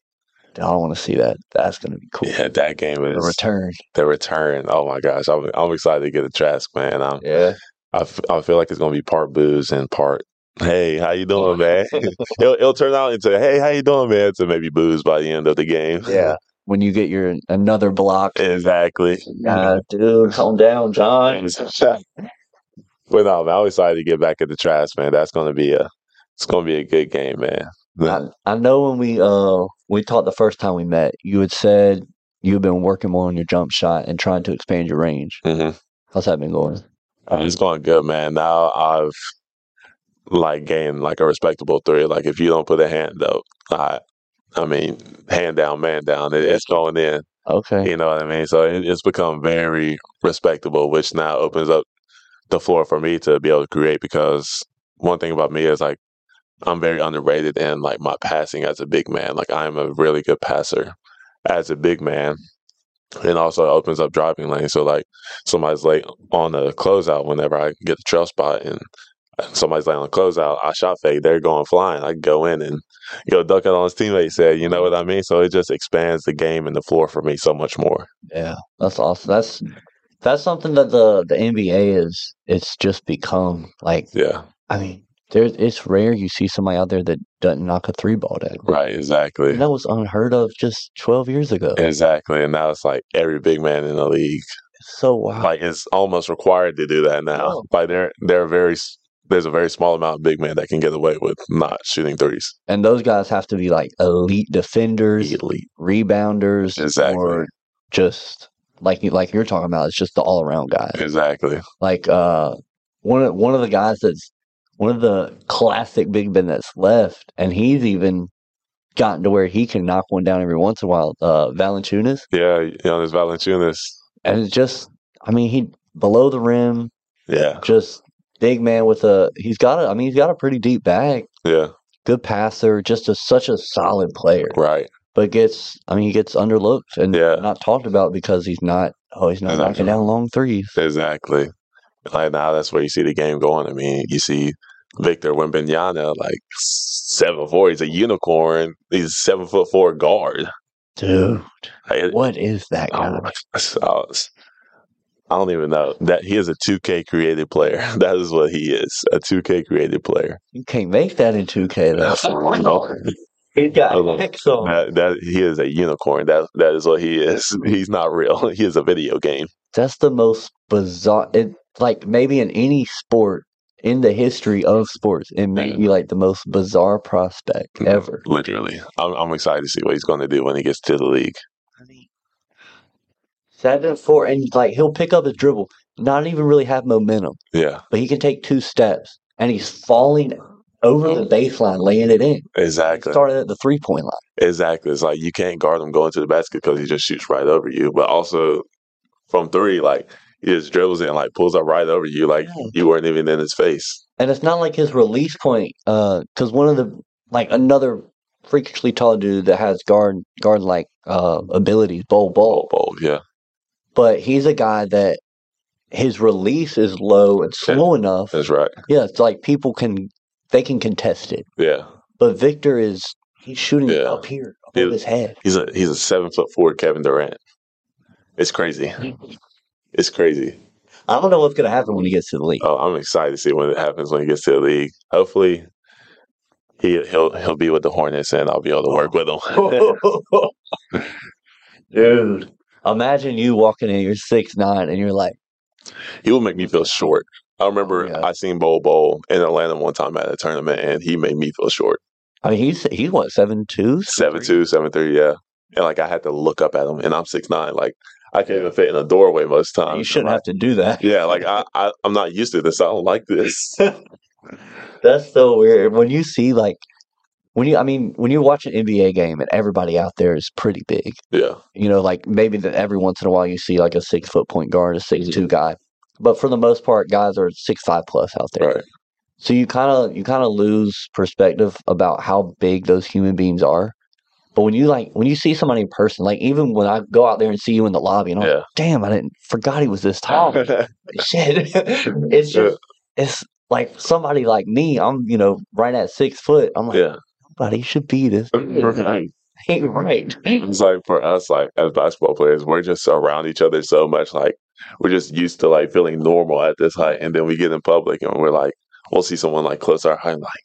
I want to see that. That's going to be cool. Yeah, that game is The return. the return. Oh my gosh, I'm I'm excited to get a Trask, man. I'm, Yeah. I, f- I feel like it's gonna be part boos and part. Hey, how you doing, man? it'll, it'll turn out into hey, how you doing, man? To maybe boos by the end of the game. Yeah. When you get your another block. exactly. Uh, dude, calm down, John. but no, man, I'm excited to get back at the Trask, man. That's gonna be a it's gonna be a good game, man. I, I know when we uh we talked the first time we met, you had said you've been working more on your jump shot and trying to expand your range. Mm-hmm. How's that been going? Uh, it's going good, man. Now I've like gained like a respectable three. Like if you don't put a hand up, I, I mean, hand down, man down, it, it's going in. Okay. You know what I mean? So it, it's become very respectable, which now opens up the floor for me to be able to create. Because one thing about me is like I'm very underrated in like my passing as a big man. Like I am a really good passer as a big man. And also it opens up driving lane. So like somebody's late on the closeout whenever I get the trail spot and uh, somebody's late on the closeout, I shot fake, they're going flying. I go in and go duck it on his teammate said, you know what I mean? So it just expands the game and the floor for me so much more. Yeah, that's awesome. That's that's something that the the NBA is it's just become like. Yeah. I mean, there's it's rare you see somebody out there that doesn't knock a three ball down. Right, exactly. And that was unheard of just twelve years ago. Exactly. And now it's like every big man in the league. So wow. Like it's almost required to do that now. Oh. Like they're they're very there's a very small amount of big men that can get away with not shooting threes. And those guys have to be like elite defenders, elite rebounders, Exactly. or just like you like you're talking about. It's just the all around guys. Exactly. Like uh, one of one of the guys that's one of the classic big men that's left, and he's even gotten to where he can knock one down every once in a while. Uh, Valanciunas, Yeah, Jonas Valanciunas. and it's just, I mean, he below the rim, Yeah. just big man with a. He's got a. I mean, he's got a pretty deep bag. Yeah. Good passer, just a, such a solid player. Right. But gets, I mean, he gets underlooked and Yeah. not talked about because he's not. Oh, he's not knocking down long threes. Exactly. Like now that's where you see the game going. I mean, you see Victor Wembanyama, like seven four. He's a unicorn. He's a seven foot four guard. Dude, Like, what is that I guy? don't, I was- I don't even know that he is a 2K created player. That is what he is, a 2K created player. You can't make that in 2K though. No. He's got Hold pixel. That, that he is a unicorn. That that is what he is. He's not real. He is a video game. That's the most bizarre. It like maybe in any sport in the history of sports, it may be like the most bizarre prospect mm, ever. Literally, I'm, I'm excited to see what he's going to do when he gets to the league. Seven four, and like he'll pick up his dribble, not even really have momentum, Yeah, but he can take two steps, and he's falling over the oh. baseline, laying it in. exactly. Started at the three point line. Exactly. It's like you can't guard him going to the basket because he just shoots right over you. But also from three, like he just dribbles and like pulls up right over you, like you weren't even in his face. And it's not like his release point, because one of the like another freakishly tall dude that has guard guard like uh, abilities, Bol Bol. Bold, yeah. But he's a guy that his release is low and slow enough. That's right. Yeah, it's like people can they can contest it. Yeah. But Victor is he's shooting Yeah. up here above He- his head. He's a he's a seven foot four Kevin Durant. It's crazy. It's crazy. I don't know what's gonna happen when he gets to the league. Oh, I'm excited to see what happens when he gets to the league. Hopefully he he'll he'll be with the Hornets and I'll be able to work with him. Dude. Imagine you walking in, you're six nine, and you're like, he will make me feel short. I remember I seen Bol Bol in Atlanta one time at a tournament, and he made me feel short. I mean, he's he's what seven two, Seven two, seven three, yeah. And like I had to look up at him, and I'm six nine. Like I can't even fit in a doorway most times. You shouldn't have to do that. Yeah, like I, I I'm not used to this. I don't like this. That's so weird. When you see like when you, I mean, when you watch an NBA game and everybody out there is pretty big. yeah, You know, like maybe that every once in a while you see like a six foot point guard, a six two guy, but for the most part, guys are six five plus out there. right. So you kind of you kind of lose perspective about how big those human beings are. But when you like when you see somebody in person, like even when I go out there and see you in the lobby, and I'm Yeah. like, damn, I didn't forgot he was this tall. Shit, it's just it's like somebody like me. I'm you know right at six foot. I'm like, Yeah. nobody should be this. Right. Ain't right. It's like for us, like as basketball players, we're just around each other so much. Like we're just used to like feeling normal at this height, and then we get in public and we're like, we'll see someone like close to our height, like,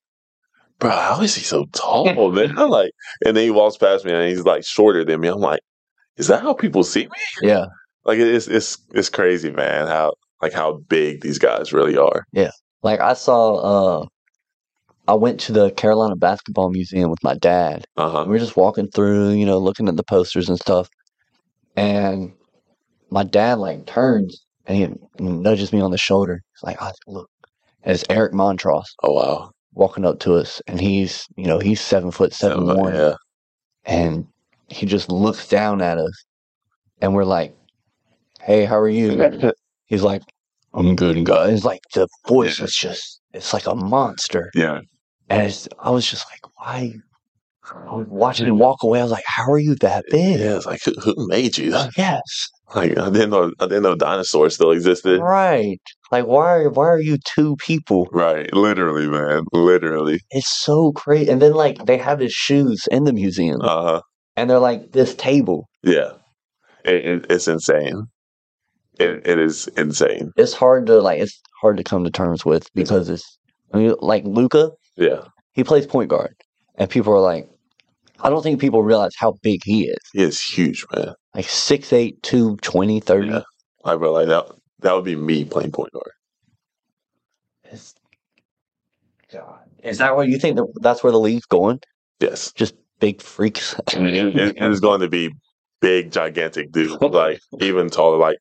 bro, how is he so tall, man? I'm like, and then he walks past me and he's like shorter than me. I'm like, is that how people see me? Yeah, Like it's it's it's crazy, man. How like how big these guys really are. yeah. Like I saw uh I went to the Carolina Basketball Museum with my dad. Uh-huh. We were just walking through, you know, looking at the posters and stuff. And my dad like turns and he nudges me on the shoulder. He's like, oh, "Look, and it's Eric Montross." Oh wow, walking up to us, and he's, you know, he's seven foot seven Seven one, yeah. and he just looks down at us, and we're like, "Hey, how are you?" he's like, "I'm good, guys." It's like the voice is just, it's like a monster. Yeah. And it's, I was just like, why? I was watching him walk away. I was like, how are you that big? Yeah, it's like who, who made you? Yes. Like I didn't know I didn't know dinosaurs still existed. Right. Like, why, are why are you two people? Right. Literally, man. Literally. It's so crazy. And then, like, they have his shoes in the museum, Uh huh. and they're like this table. Yeah. It, it, it's insane. It, it is insane. It's hard to, like, it's hard to come to terms with because it's, I mean, like, Luka, Yeah. he plays point guard, and people are like, I don't think people realize how big he is. He is huge, man. Like 6'8, 220, 30. Yeah. I realize that that would be me playing point guard. God, Is that what you think that that's where the league's going? Yes. Just big freaks. And it- it- it's going to be big, gigantic dude, like even taller. Like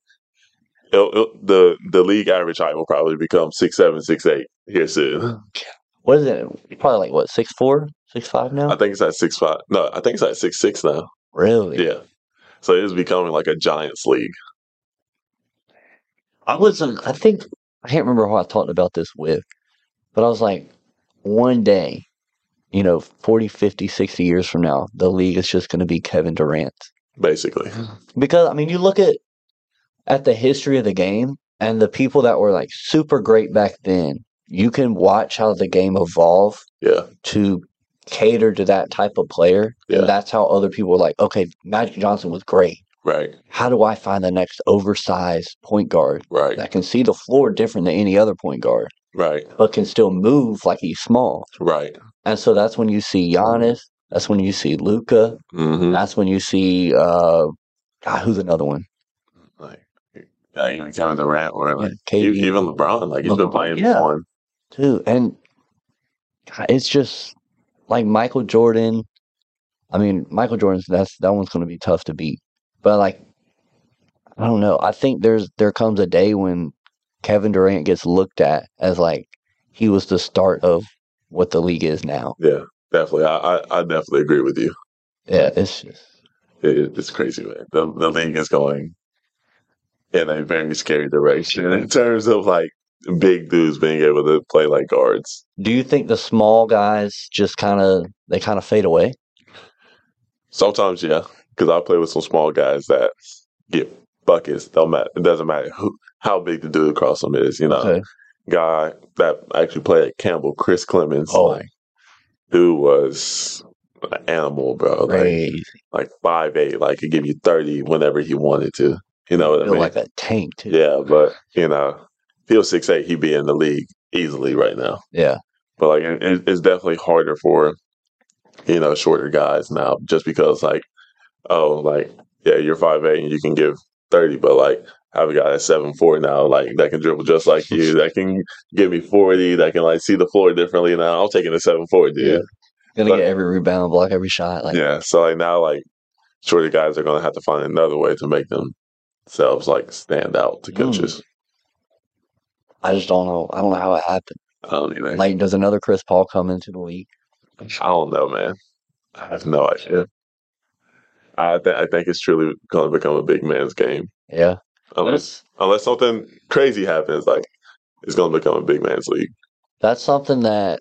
it'll, it'll- the the league average height will probably become six seven, six eight here soon. What is it? Probably like what, six four, six five now? I think it's at six five. No, I think it's at six six now. Really? Yeah. So it is becoming like a giants league. I was, I think, I can't remember who I talked about this with, but I was like, one day, you know, 40, 50, 60 years from now, the league is just going to be Kevin Durant. Basically. Because, I mean, you look at, at the history of the game and the people that were like super great back then, you can watch how the game evolve Yeah. to cater to that type of player. Yeah. And that's how other people were like, okay, Magic Johnson was great. Right. How do I find the next oversized point guard Right. that can see the floor different than any other point guard, Right. but can still move like he's small? Right. And so that's when you see Giannis. That's when you see Luka. Mm-hmm. That's when you see uh, God, who's another one? Yeah, even Kevin Durant or like KD. e- even LeBron. Like he's been playing Yeah. for too. And God, it's just like Michael Jordan. I mean, Michael Jordan's that's that one's going to be tough to beat. But like, I don't know. I think there's there comes a day when Kevin Durant gets looked at as like he was the start of what the league is now. Yeah, definitely. I, I, I definitely agree with you. Yeah, it's just It, it's crazy, man. The the league is going in a very scary direction in terms of like big dudes being able to play like guards. Do you think the small guys just kind of they kind of fade away? Sometimes, yeah, because I play with some small guys that get buckets. Don't matter. It doesn't matter who how big the dude across them is. You know, Okay. guy that actually played at Campbell, Chris Clemons. Oh. Like, dude was an animal, bro. Like, like five eight, like could give you thirty whenever he wanted to. You know what I mean? like a tank too. Yeah, but you know, was six eight, he'd be in the league easily right now. Yeah. But like, it, it's definitely harder for you know shorter guys now, just because like, oh, like yeah, you're five eight and you can give thirty, but like. I have a guy that's seven four now, like that can dribble just like you, that can give me forty, that can like see the floor differently. Now I'm taking the seven four, dude. Yeah. Gonna But- get every rebound, block every shot. Like yeah. So like now, like shorter guys are gonna have to find another way to make themselves like stand out to hmm. coaches. I just don't know. I don't know how it happened. I don't either. Like, does another Chris Paul come into the league? I don't know, man. I have no idea. I th- I think it's truly gonna become a big man's game. Yeah. Unless unless something crazy happens, like it's gonna become a big man's league. That's something that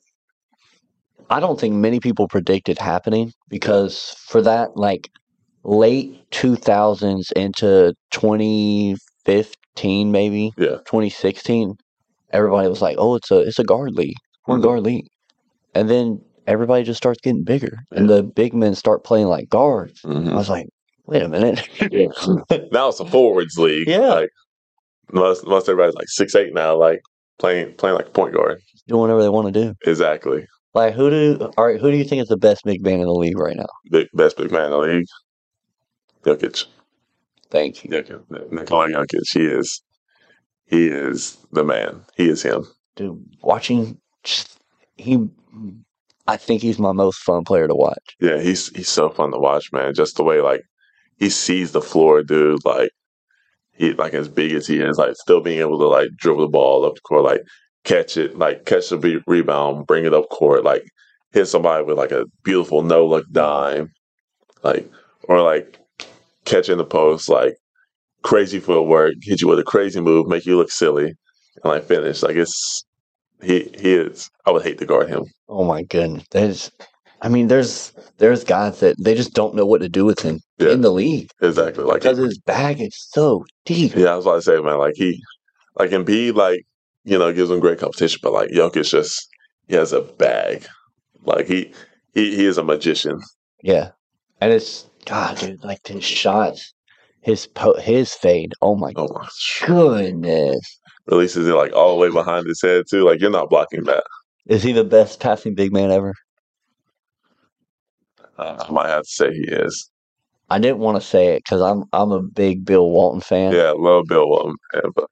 I don't think many people predicted happening because for that, like late 2000s into 2015, maybe Yeah. 2016, everybody was like, "Oh, it's a it's a guard league, we're a guard league," and then everybody just starts getting bigger, and the big men start playing like guards. Mm-hmm. I was like, "Wait a minute." now it's a forwards league. Yeah. Like most most everybody's like six eight now, like playing playing like a point guard. doing whatever they want to do. Exactly. Like who do all right? Who do you think is the best big man in the league right now? Big best big man in the league. Jokic. Thank you. Jokic. Nikola Jokic. He is he is the man. He is him. Dude, watching just he, I think he's my most fun player to watch. Yeah, he's he's so fun to watch, man. Just the way like he sees the floor, dude. Like he like as big as he is, like still being able to like dribble the ball up the court, like catch it, like catch the be- rebound, bring it up court, like hit somebody with like a beautiful no look dime, like or like catching the post, like crazy footwork, hit you with a crazy move, make you look silly, and like finish. Like it's he he is. I would hate to guard him. Oh my goodness, there's, I mean, there's there's guys that they just don't know what to do with him Yeah. in the league Exactly. Like because his bag is so deep. Yeah, I was about to say, man, like he, like and Embiid, like you know, gives him great competition, but like Jokic just he has a bag, like he he he is a magician. Yeah, and it's God, dude, like his shots, his po- his fade. Oh my Oh my, goodness, releases it like all the way behind his head too. Like you're not blocking that. is he the best passing big man ever? Uh, I might have to say he is. I didn't want to say it because I'm I'm a big Bill Walton fan. Yeah, love Bill Walton, man, but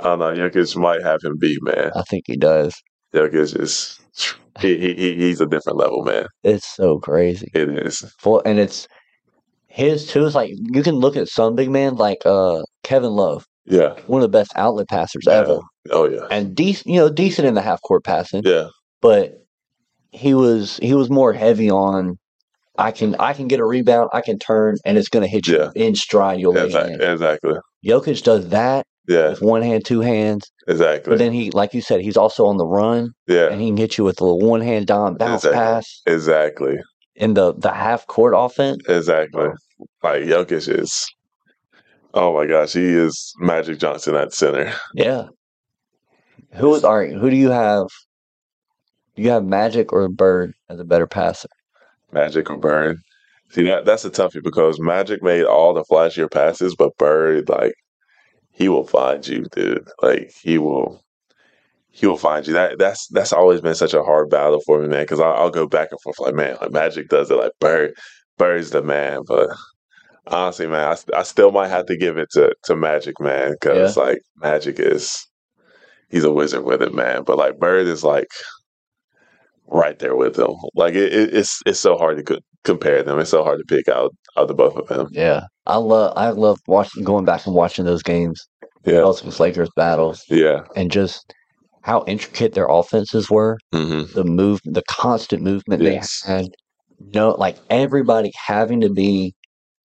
I don't know. Jokic might have him beat, man. I think he does. Jokic is he, he he he's a different level, man. It's so crazy. It is. For and it's his too. Is like you can look at some big man like uh Kevin Love, Yeah. one of the best outlet passers Yeah. ever, Oh yeah. and decent. You know, decent in the half court passing. Yeah. but he was he was more heavy on I can I can get a rebound, I can turn, and it's going to hit you Yeah. in stride. You'll Exactly. Exactly. Jokic does that Yeah. with one hand, two hands, Exactly. but then he, like you said, he's also on the run, yeah. and he can hit you with a one hand down bounce Exactly. pass Exactly. in the the half court offense. Exactly. Like Jokic is. Oh my gosh, he is Magic Johnson at center. Yeah. Who is all right? Who do you have? Do you have Magic or Bird as a better passer? Magic or Bird. See that that's a toughie because Magic made all the flashier passes, but Bird, like, he will find you, dude. Like he will, he will find you. That that's that's always been such a hard battle for me, man. Because I'll, I'll go back and forth, like, man, like Magic does it, like Bird, Bird's the man. But honestly, man, I, I still might have to give it to to Magic, man, because like Magic is, he's a wizard with it, man. But like Bird is like right there with him. Like it, it, it's it's so hard to co- compare them. It's so hard to pick out out the both of them. Yeah, I love I love watching going back and watching those games. Yeah. Celtics Lakers battles. Yeah. and just how intricate their offenses were. Mm-hmm. The move, the constant movement Yes. they had. No, like everybody having to be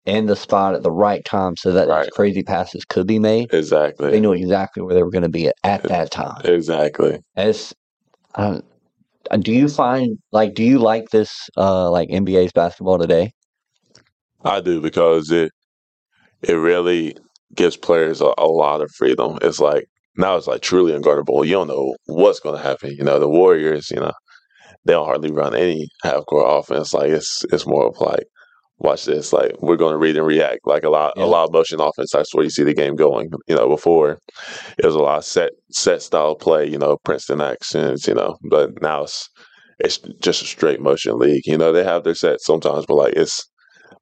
in the spot at the right time so that those crazy passes could be made. Exactly. They knew exactly where they were going to be at, at that time. Exactly. It's, um, uh, do you find like do you like this uh like NBA's basketball today? I do because it it really gives players a, a lot of freedom. It's like now it's like truly unguardable. You don't know what's going to happen. You know, the Warriors, you know, they don't hardly run any half court offense. Like it's it's more of like watch this. Like we're going to read and react. Like a lot a lot of motion offense. That's where you see the game going. You know, before it was a lot of set set style play. You know, Princeton actions. You know, but now it's it's just a straight motion league. You know, they have their sets sometimes, but like it's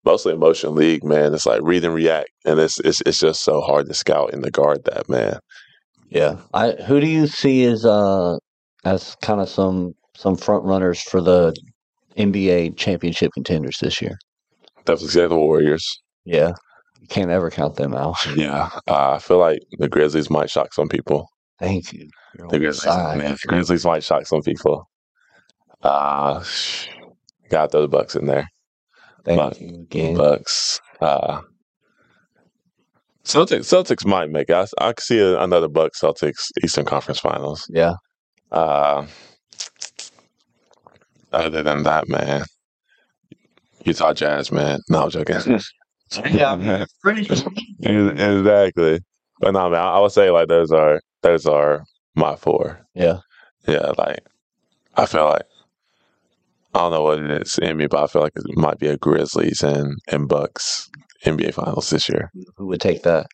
mostly a motion league, man. It's like read and react, and it's it's it's just so hard to scout and to guard that, man. Yeah. I who do you see as uh as kind of some some front runners for the NBA championship contenders this year? Definitely say the Warriors. Yeah. You can't ever count them out. Yeah, uh, I feel like the Grizzlies might shock some people. Thank you. You're The Grizzlies, man, the Grizzlies might shock some people. Uh, got throw the Bucks in there. Thank Buck- you again. Bucks. Uh, Celtics. Celtics might make it. I, I could see another Bucks Celtics Eastern Conference Finals. Yeah. Uh, other than that, man, Utah Jazz, man. No, I'm joking. Yeah, pretty exactly. But no, man, I, I would say like those are those are my four. Yeah. Yeah, like I feel like I don't know what it is in me, but I feel like it might be a Grizzlies and and Bucks NBA Finals this year. Who would take that?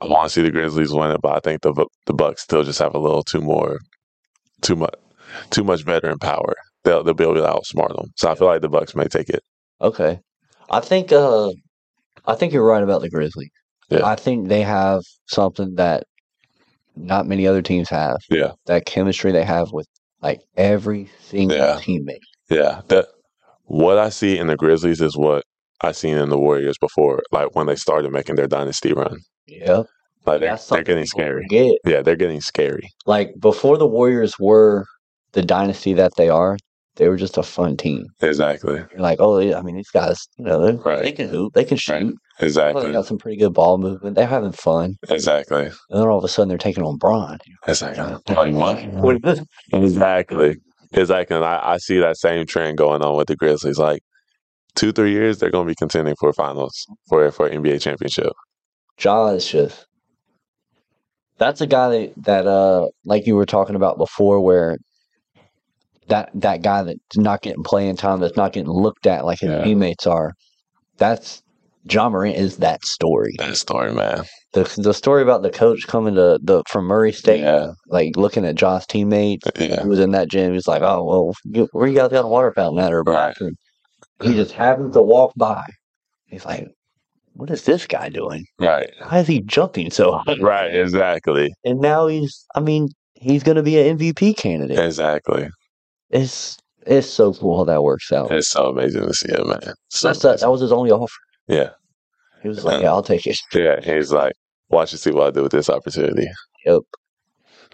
I want to see the Grizzlies win it, but I think the Bu- the Bucks still just have a little too more, too much, too much veteran power. They'll they'll be able to outsmart them. So I feel like the Bucks may take it. Okay. I think uh I think you're right about the Grizzlies. Yeah. I think they have something that not many other teams have. Yeah. That chemistry they have with like every single Yeah. teammate. Yeah, that what I see in the Grizzlies is what I seen in the Warriors before, like when they started making their dynasty run. Yeah. Like they're, they're getting scary. forget. Yeah, they're getting scary. Like before the Warriors were the dynasty that they are, they were just a fun team. Exactly. You're like, oh, yeah, I mean, these guys, you know, they, Right. they can hoop, they can shoot. Oh, they Exactly. got some pretty good ball movement. They're having fun. Exactly. And then all of a sudden, they're taking on Bron. Exactly. Exactly. Exactly. And I, I see that same trend going on with the Grizzlies. Like two, three years, they're going to be contending for finals for for NBA championship. Ja is just that's a guy that, that uh like you were talking about before where that that guy that's not getting playing time that's not getting looked at like his Yeah. teammates are that's Ja Morant is that story. That story, man. The the story about the coach coming to the from Murray State, Yeah. like looking at Ja's teammates Yeah. who was in that gym. He was like, "Oh well, you, where you guys got a water fountain at or Right. He just happens to walk by. He's like, "What is this guy doing? Right. Why is he jumping so high?" Right. Exactly. And now he's, I mean, he's going to be an MVP candidate. Exactly. It's it's so cool how that works out. It's so amazing to see it, man. So That's that. That was his only offer. yeah. He was like, "Yeah, I'll take it." Yeah. He's like, watch and see what I do with this opportunity. Yep.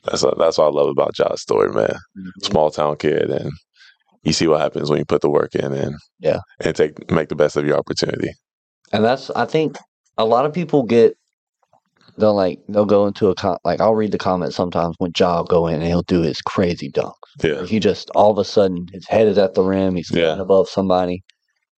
That's what, that's what I love about Ja's story, man. Mm-hmm. Small town kid, and you see what happens when you put the work in and Yeah. and take make the best of your opportunity. And that's, I think, a lot of people get. They'll like they'll go into a com- like I'll read the comments sometimes when Ja go in and he'll do his crazy dunks. Yeah. He just all of a sudden his head is at the rim, he's Yeah. above somebody,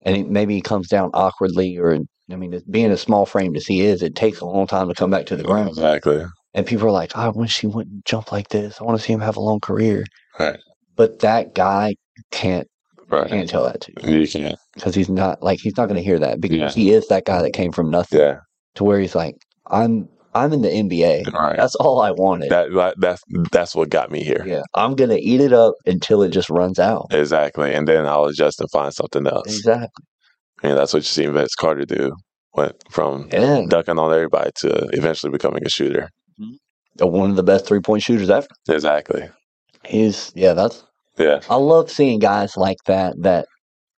and he, maybe he comes down awkwardly or I mean, being as small framed as he is, it takes a long time to come back to the ground. Exactly. And people are like, oh, I wish he wouldn't jump like this. I want to see him have a long career. Right. But that guy can't Right. can't tell that to you You can't. because he's not like he's not going to hear that because Yeah. he is that guy that came from nothing Yeah. to where he's like, I'm I'm in the NBA. Right. That's all I wanted. That, that that's that's what got me here. yeah, I'm gonna eat it up until it just runs out. Exactly. And then I'll adjust and find something else. Exactly. And that's what you see Vince Carter do. Went from Yeah. dunking on everybody to eventually becoming a shooter. Uh, One of the best three point shooters ever. Exactly. He's yeah. That's Yeah. I love seeing guys like that that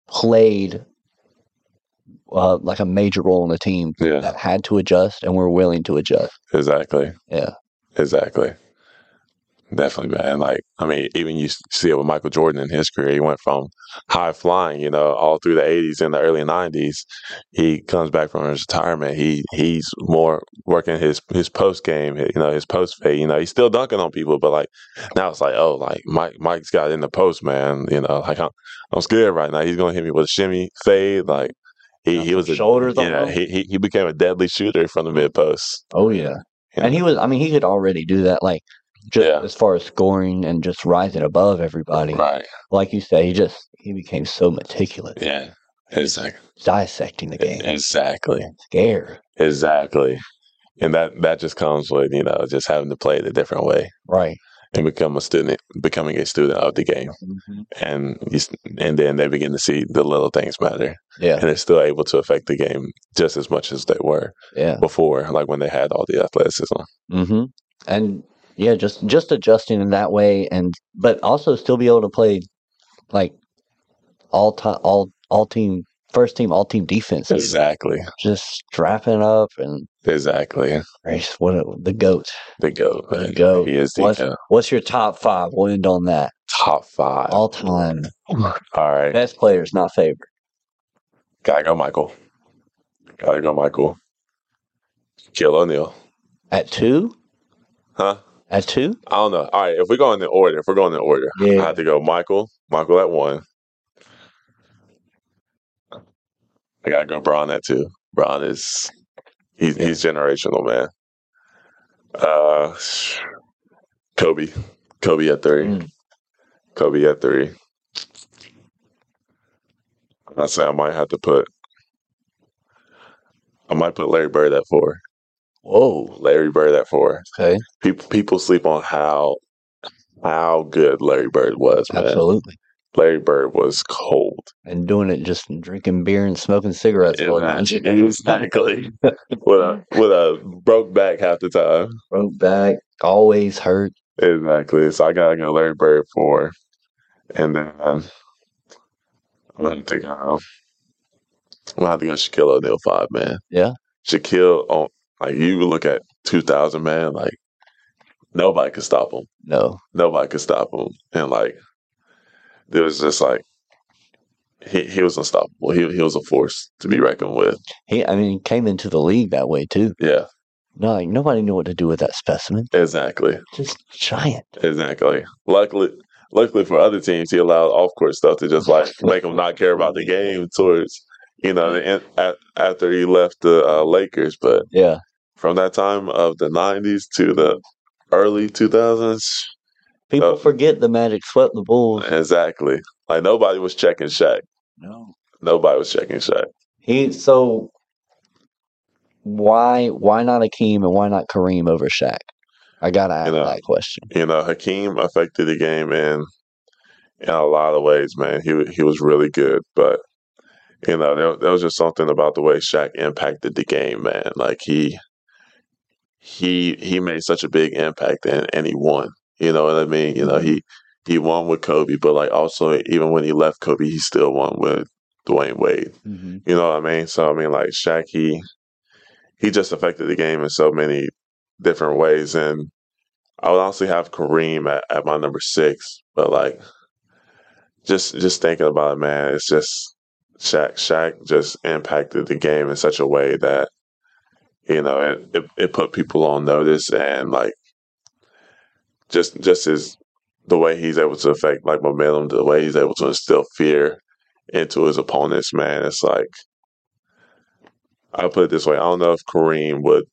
played uh, like a major role in the team Yeah. that had to adjust and were willing to adjust. Exactly. Yeah. Exactly. Definitely, man. Like, I mean, even you see it with Michael Jordan in his career. He went from high flying, you know, all through the '80s and the early '90s. He comes back from his retirement. He he's more working his his post game, you know, his post fade. You know, he's still dunking on people, but like now it's like, oh, like Mike Mike's got in the post, man. You know, like I'm I'm scared right now. He's gonna hit me with a shimmy fade, like. He, he was a shoulders yeah. him. He, he he became a deadly shooter from the mid post. Oh yeah. And he was I mean he could already do that like just Yeah. as far as scoring and just rising above everybody. Right. Like you say, he just he became so meticulous. Yeah. Exactly. Dissecting the game. Exactly. Scared. Exactly. And that that just comes with, you know, just having to play it a different way Right. And become a student becoming a student of the game. And you, and then they begin to see the little things matter. Yeah. And they're still able to affect the game just as much as they were Yeah. before, like when they had all the athleticism. Mm-hmm. And yeah, just just adjusting in that way, and but also still be able to play like all time, all all team, first team, all team defense. Exactly. Just strapping up and Exactly. Grace, what a, the goat, The GOAT. the goat. He is the What's, GOAT. what's your top five? We'll end on that. top five. All time All right. best players, not favorite. Gotta go, Michael. Gotta go, Michael. Kill O'Neal. At two, Huh? at two. I don't know. All right, if we're going in order, if we're going in the order, Yeah. I have to go Michael. Michael at one. I gotta go Bron at two. Bron is he's he's generational, man. Uh Kobe. Kobe at three. Mm. Kobe at three. I say I might have to put I might put Larry Bird at four. Whoa. Larry Bird at four. Okay. People people sleep on how how good Larry Bird was, man. Absolutely. Larry Bird was cold. And doing it just drinking beer and smoking cigarettes. time. Exactly. with a with a broke back half the time. Broke back, always hurt. Exactly. So I gotta go Larry Bird four, and then um, I'm gonna think um, I'm gonna have to go Shaquille O'Neal five, man. Yeah. Shaquille on like you look at two thousand man, like nobody could stop him. No. Nobody could stop him. And like there was just like he he was unstoppable. He he was a force to be reckoned with. He, I mean, he came into the league that way too. Yeah. No, like nobody knew what to do with that specimen. Exactly. Just giant. Exactly. Luckily, luckily for other teams, he allowed off court stuff to just like make them not care about the game towards you know the, at, after he left the uh, Lakers. But Yeah. from that time of the '90s to the early 2000s, People forget the Magic swept the Bulls. exactly. Like nobody was checking Shaq. No. Nobody was checking Shaq. He so why why not Akeem and why not Kareem over Shaq? I gotta ask You know, that question. You know, Hakeem affected the game in in a lot of ways, man. He he was really good, but you know, there, there was just something about the way Shaq impacted the game, man. Like he he he made such a big impact and, and he won. You know what I mean? You know, he he won with Kobe, but like also even when he left Kobe, he still won with Dwyane Wade. Mm-hmm. You know what I mean? So I mean, like Shaq, he he just affected the game in so many different ways, and I would honestly have Kareem at, at my number six, but like just just thinking about it, man, it's just Shaq. Shaq just impacted the game in such a way that you know it it, it put people on notice, and like just just his the way he's able to affect like momentum, the way he's able to instill fear into his opponents, man, it's like I'll put it this way: I don't know if Kareem would,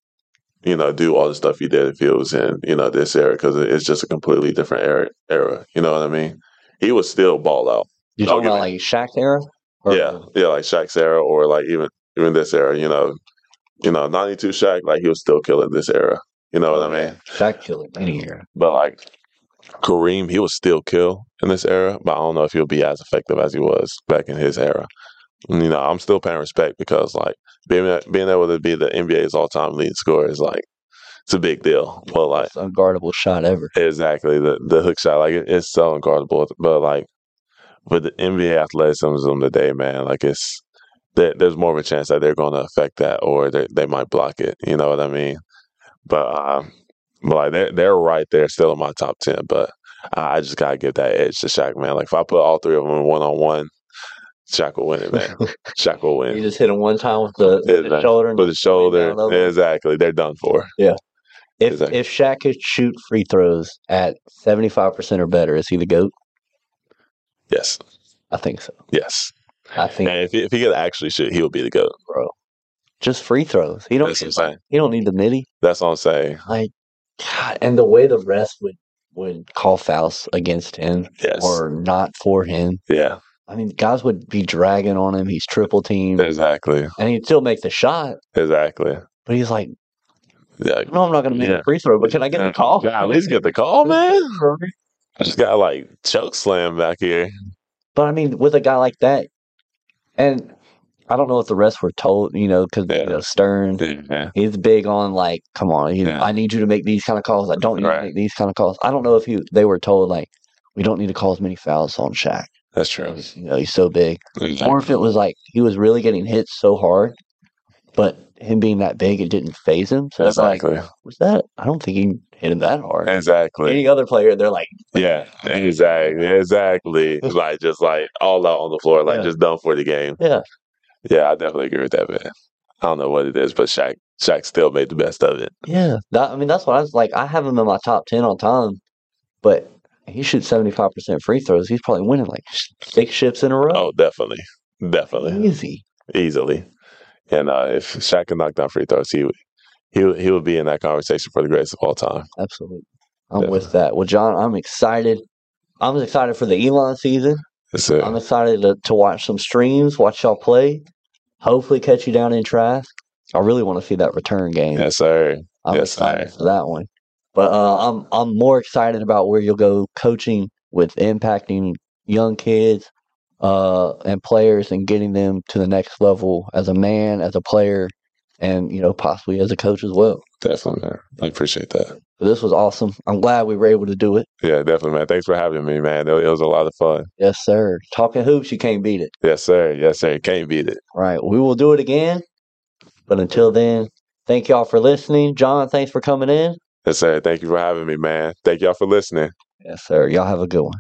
you know, do all the stuff he did if he was in, you know, this era because it's just a completely different era. Era, you know what I mean? He was still ball out. You talking about like Shaq era? Or- yeah, yeah, like Shaq's era, or like even even this era. You know, you know, ninety two Shaq, like he was still killing this era. You know what I mean? Shaq killed any era. But like Kareem, he was still kill in this era, but I don't know if he'll be as effective as he was back in his era. And, you know, I'm still paying respect because like being being able to be the NBA's all time leading scorer is like it's a big deal. But like It's unguardable shot ever. exactly the the hook shot, like it, it's so unguardable. But like with the NBA athleticism today, man, like it's there, there's more of a chance that they're going to affect that or they they might block it. You know what I mean? But um, but like they're they're right there, still in my top ten. But I I just gotta give that edge to Shaq, man. Like if I put all three of them in one on one, Shaq will win it, man. Shaq will win. You just hit him one time with the, with the shoulder. and With the shoulder, exactly. They're done for. Yeah. If Exactly. if Shaq could shoot free throws at seventy five percent or better, is he the goat? Yes, I think so. yes. I think, And if he, if he could actually shoot, he would be the goat. bro. Just free throws. He don't. That's what I'm. He don't need the nitty. That's what I'm saying. Like, God, and the way the rest would would call fouls against him Yes. or not for him. Yeah, I mean, guys would be dragging on him. He's triple teamed, exactly, and he'd still make the shot. exactly. But he's like, Yeah, no, I'm not going to make Yeah. a free throw, but can I get a call? Yeah, at least get the call, man. I just got like choke slam back here. But I mean, with a guy like that, and I don't know if the rest were told, you know, because you know, Stern, Yeah, he's big on like, come on, you Yeah. I need you to make these kind of calls. I don't need Right. to make these kind of calls. I don't know if he they were told like, we don't need to call as many fouls on Shaq. that's true. You know, he's so big. Exactly. Or if it was like he was really getting hit so hard, but him being that big, it didn't phase him. So it's like, Exactly. was that? I don't think he hit him that hard. Exactly. Any other player, they're like, Yeah, exactly, exactly. like just like all out on the floor, like Yeah. just done for the game. yeah, Yeah, I definitely agree with that, man. I don't know what it is, but Shaq, Shaq still made the best of it. yeah. That, I mean, that's what I was like. I have him in my top ten all time, but he shoots seventy five percent free throws. He's probably winning like six ships in a row. Oh, definitely, definitely, Easy. easily. And uh, if Shaq can knock down free throws, he would, he would, he would be in that conversation for the greatest of all time. Absolutely. I'm with that. Well, John, I'm excited. I'm excited for the Elon season. That's it. I'm excited to, to watch some streams, watch y'all play. Hopefully, catch you down in Trask. I really want to see that return game. Yes, sir. I'm yes, excited sir. for that one. But uh, I'm I'm more excited about where you'll go coaching with impacting young kids uh, and players and getting them to the next level as a man, as a player, and you know possibly as a coach as well. Definitely. I appreciate that. This was awesome. I'm glad we were able to do it. Yeah, definitely, man. Thanks for having me, man. It, was a lot of fun. Yes, sir. Talking hoops, you can't beat it. Yes, sir. Yes, sir. You Can't beat it. Right. We will do it again. But until then, thank y'all for listening. John, thanks for coming in. Yes, sir. Thank you for having me, man. Thank y'all for listening. Yes, sir. Y'all have a good one.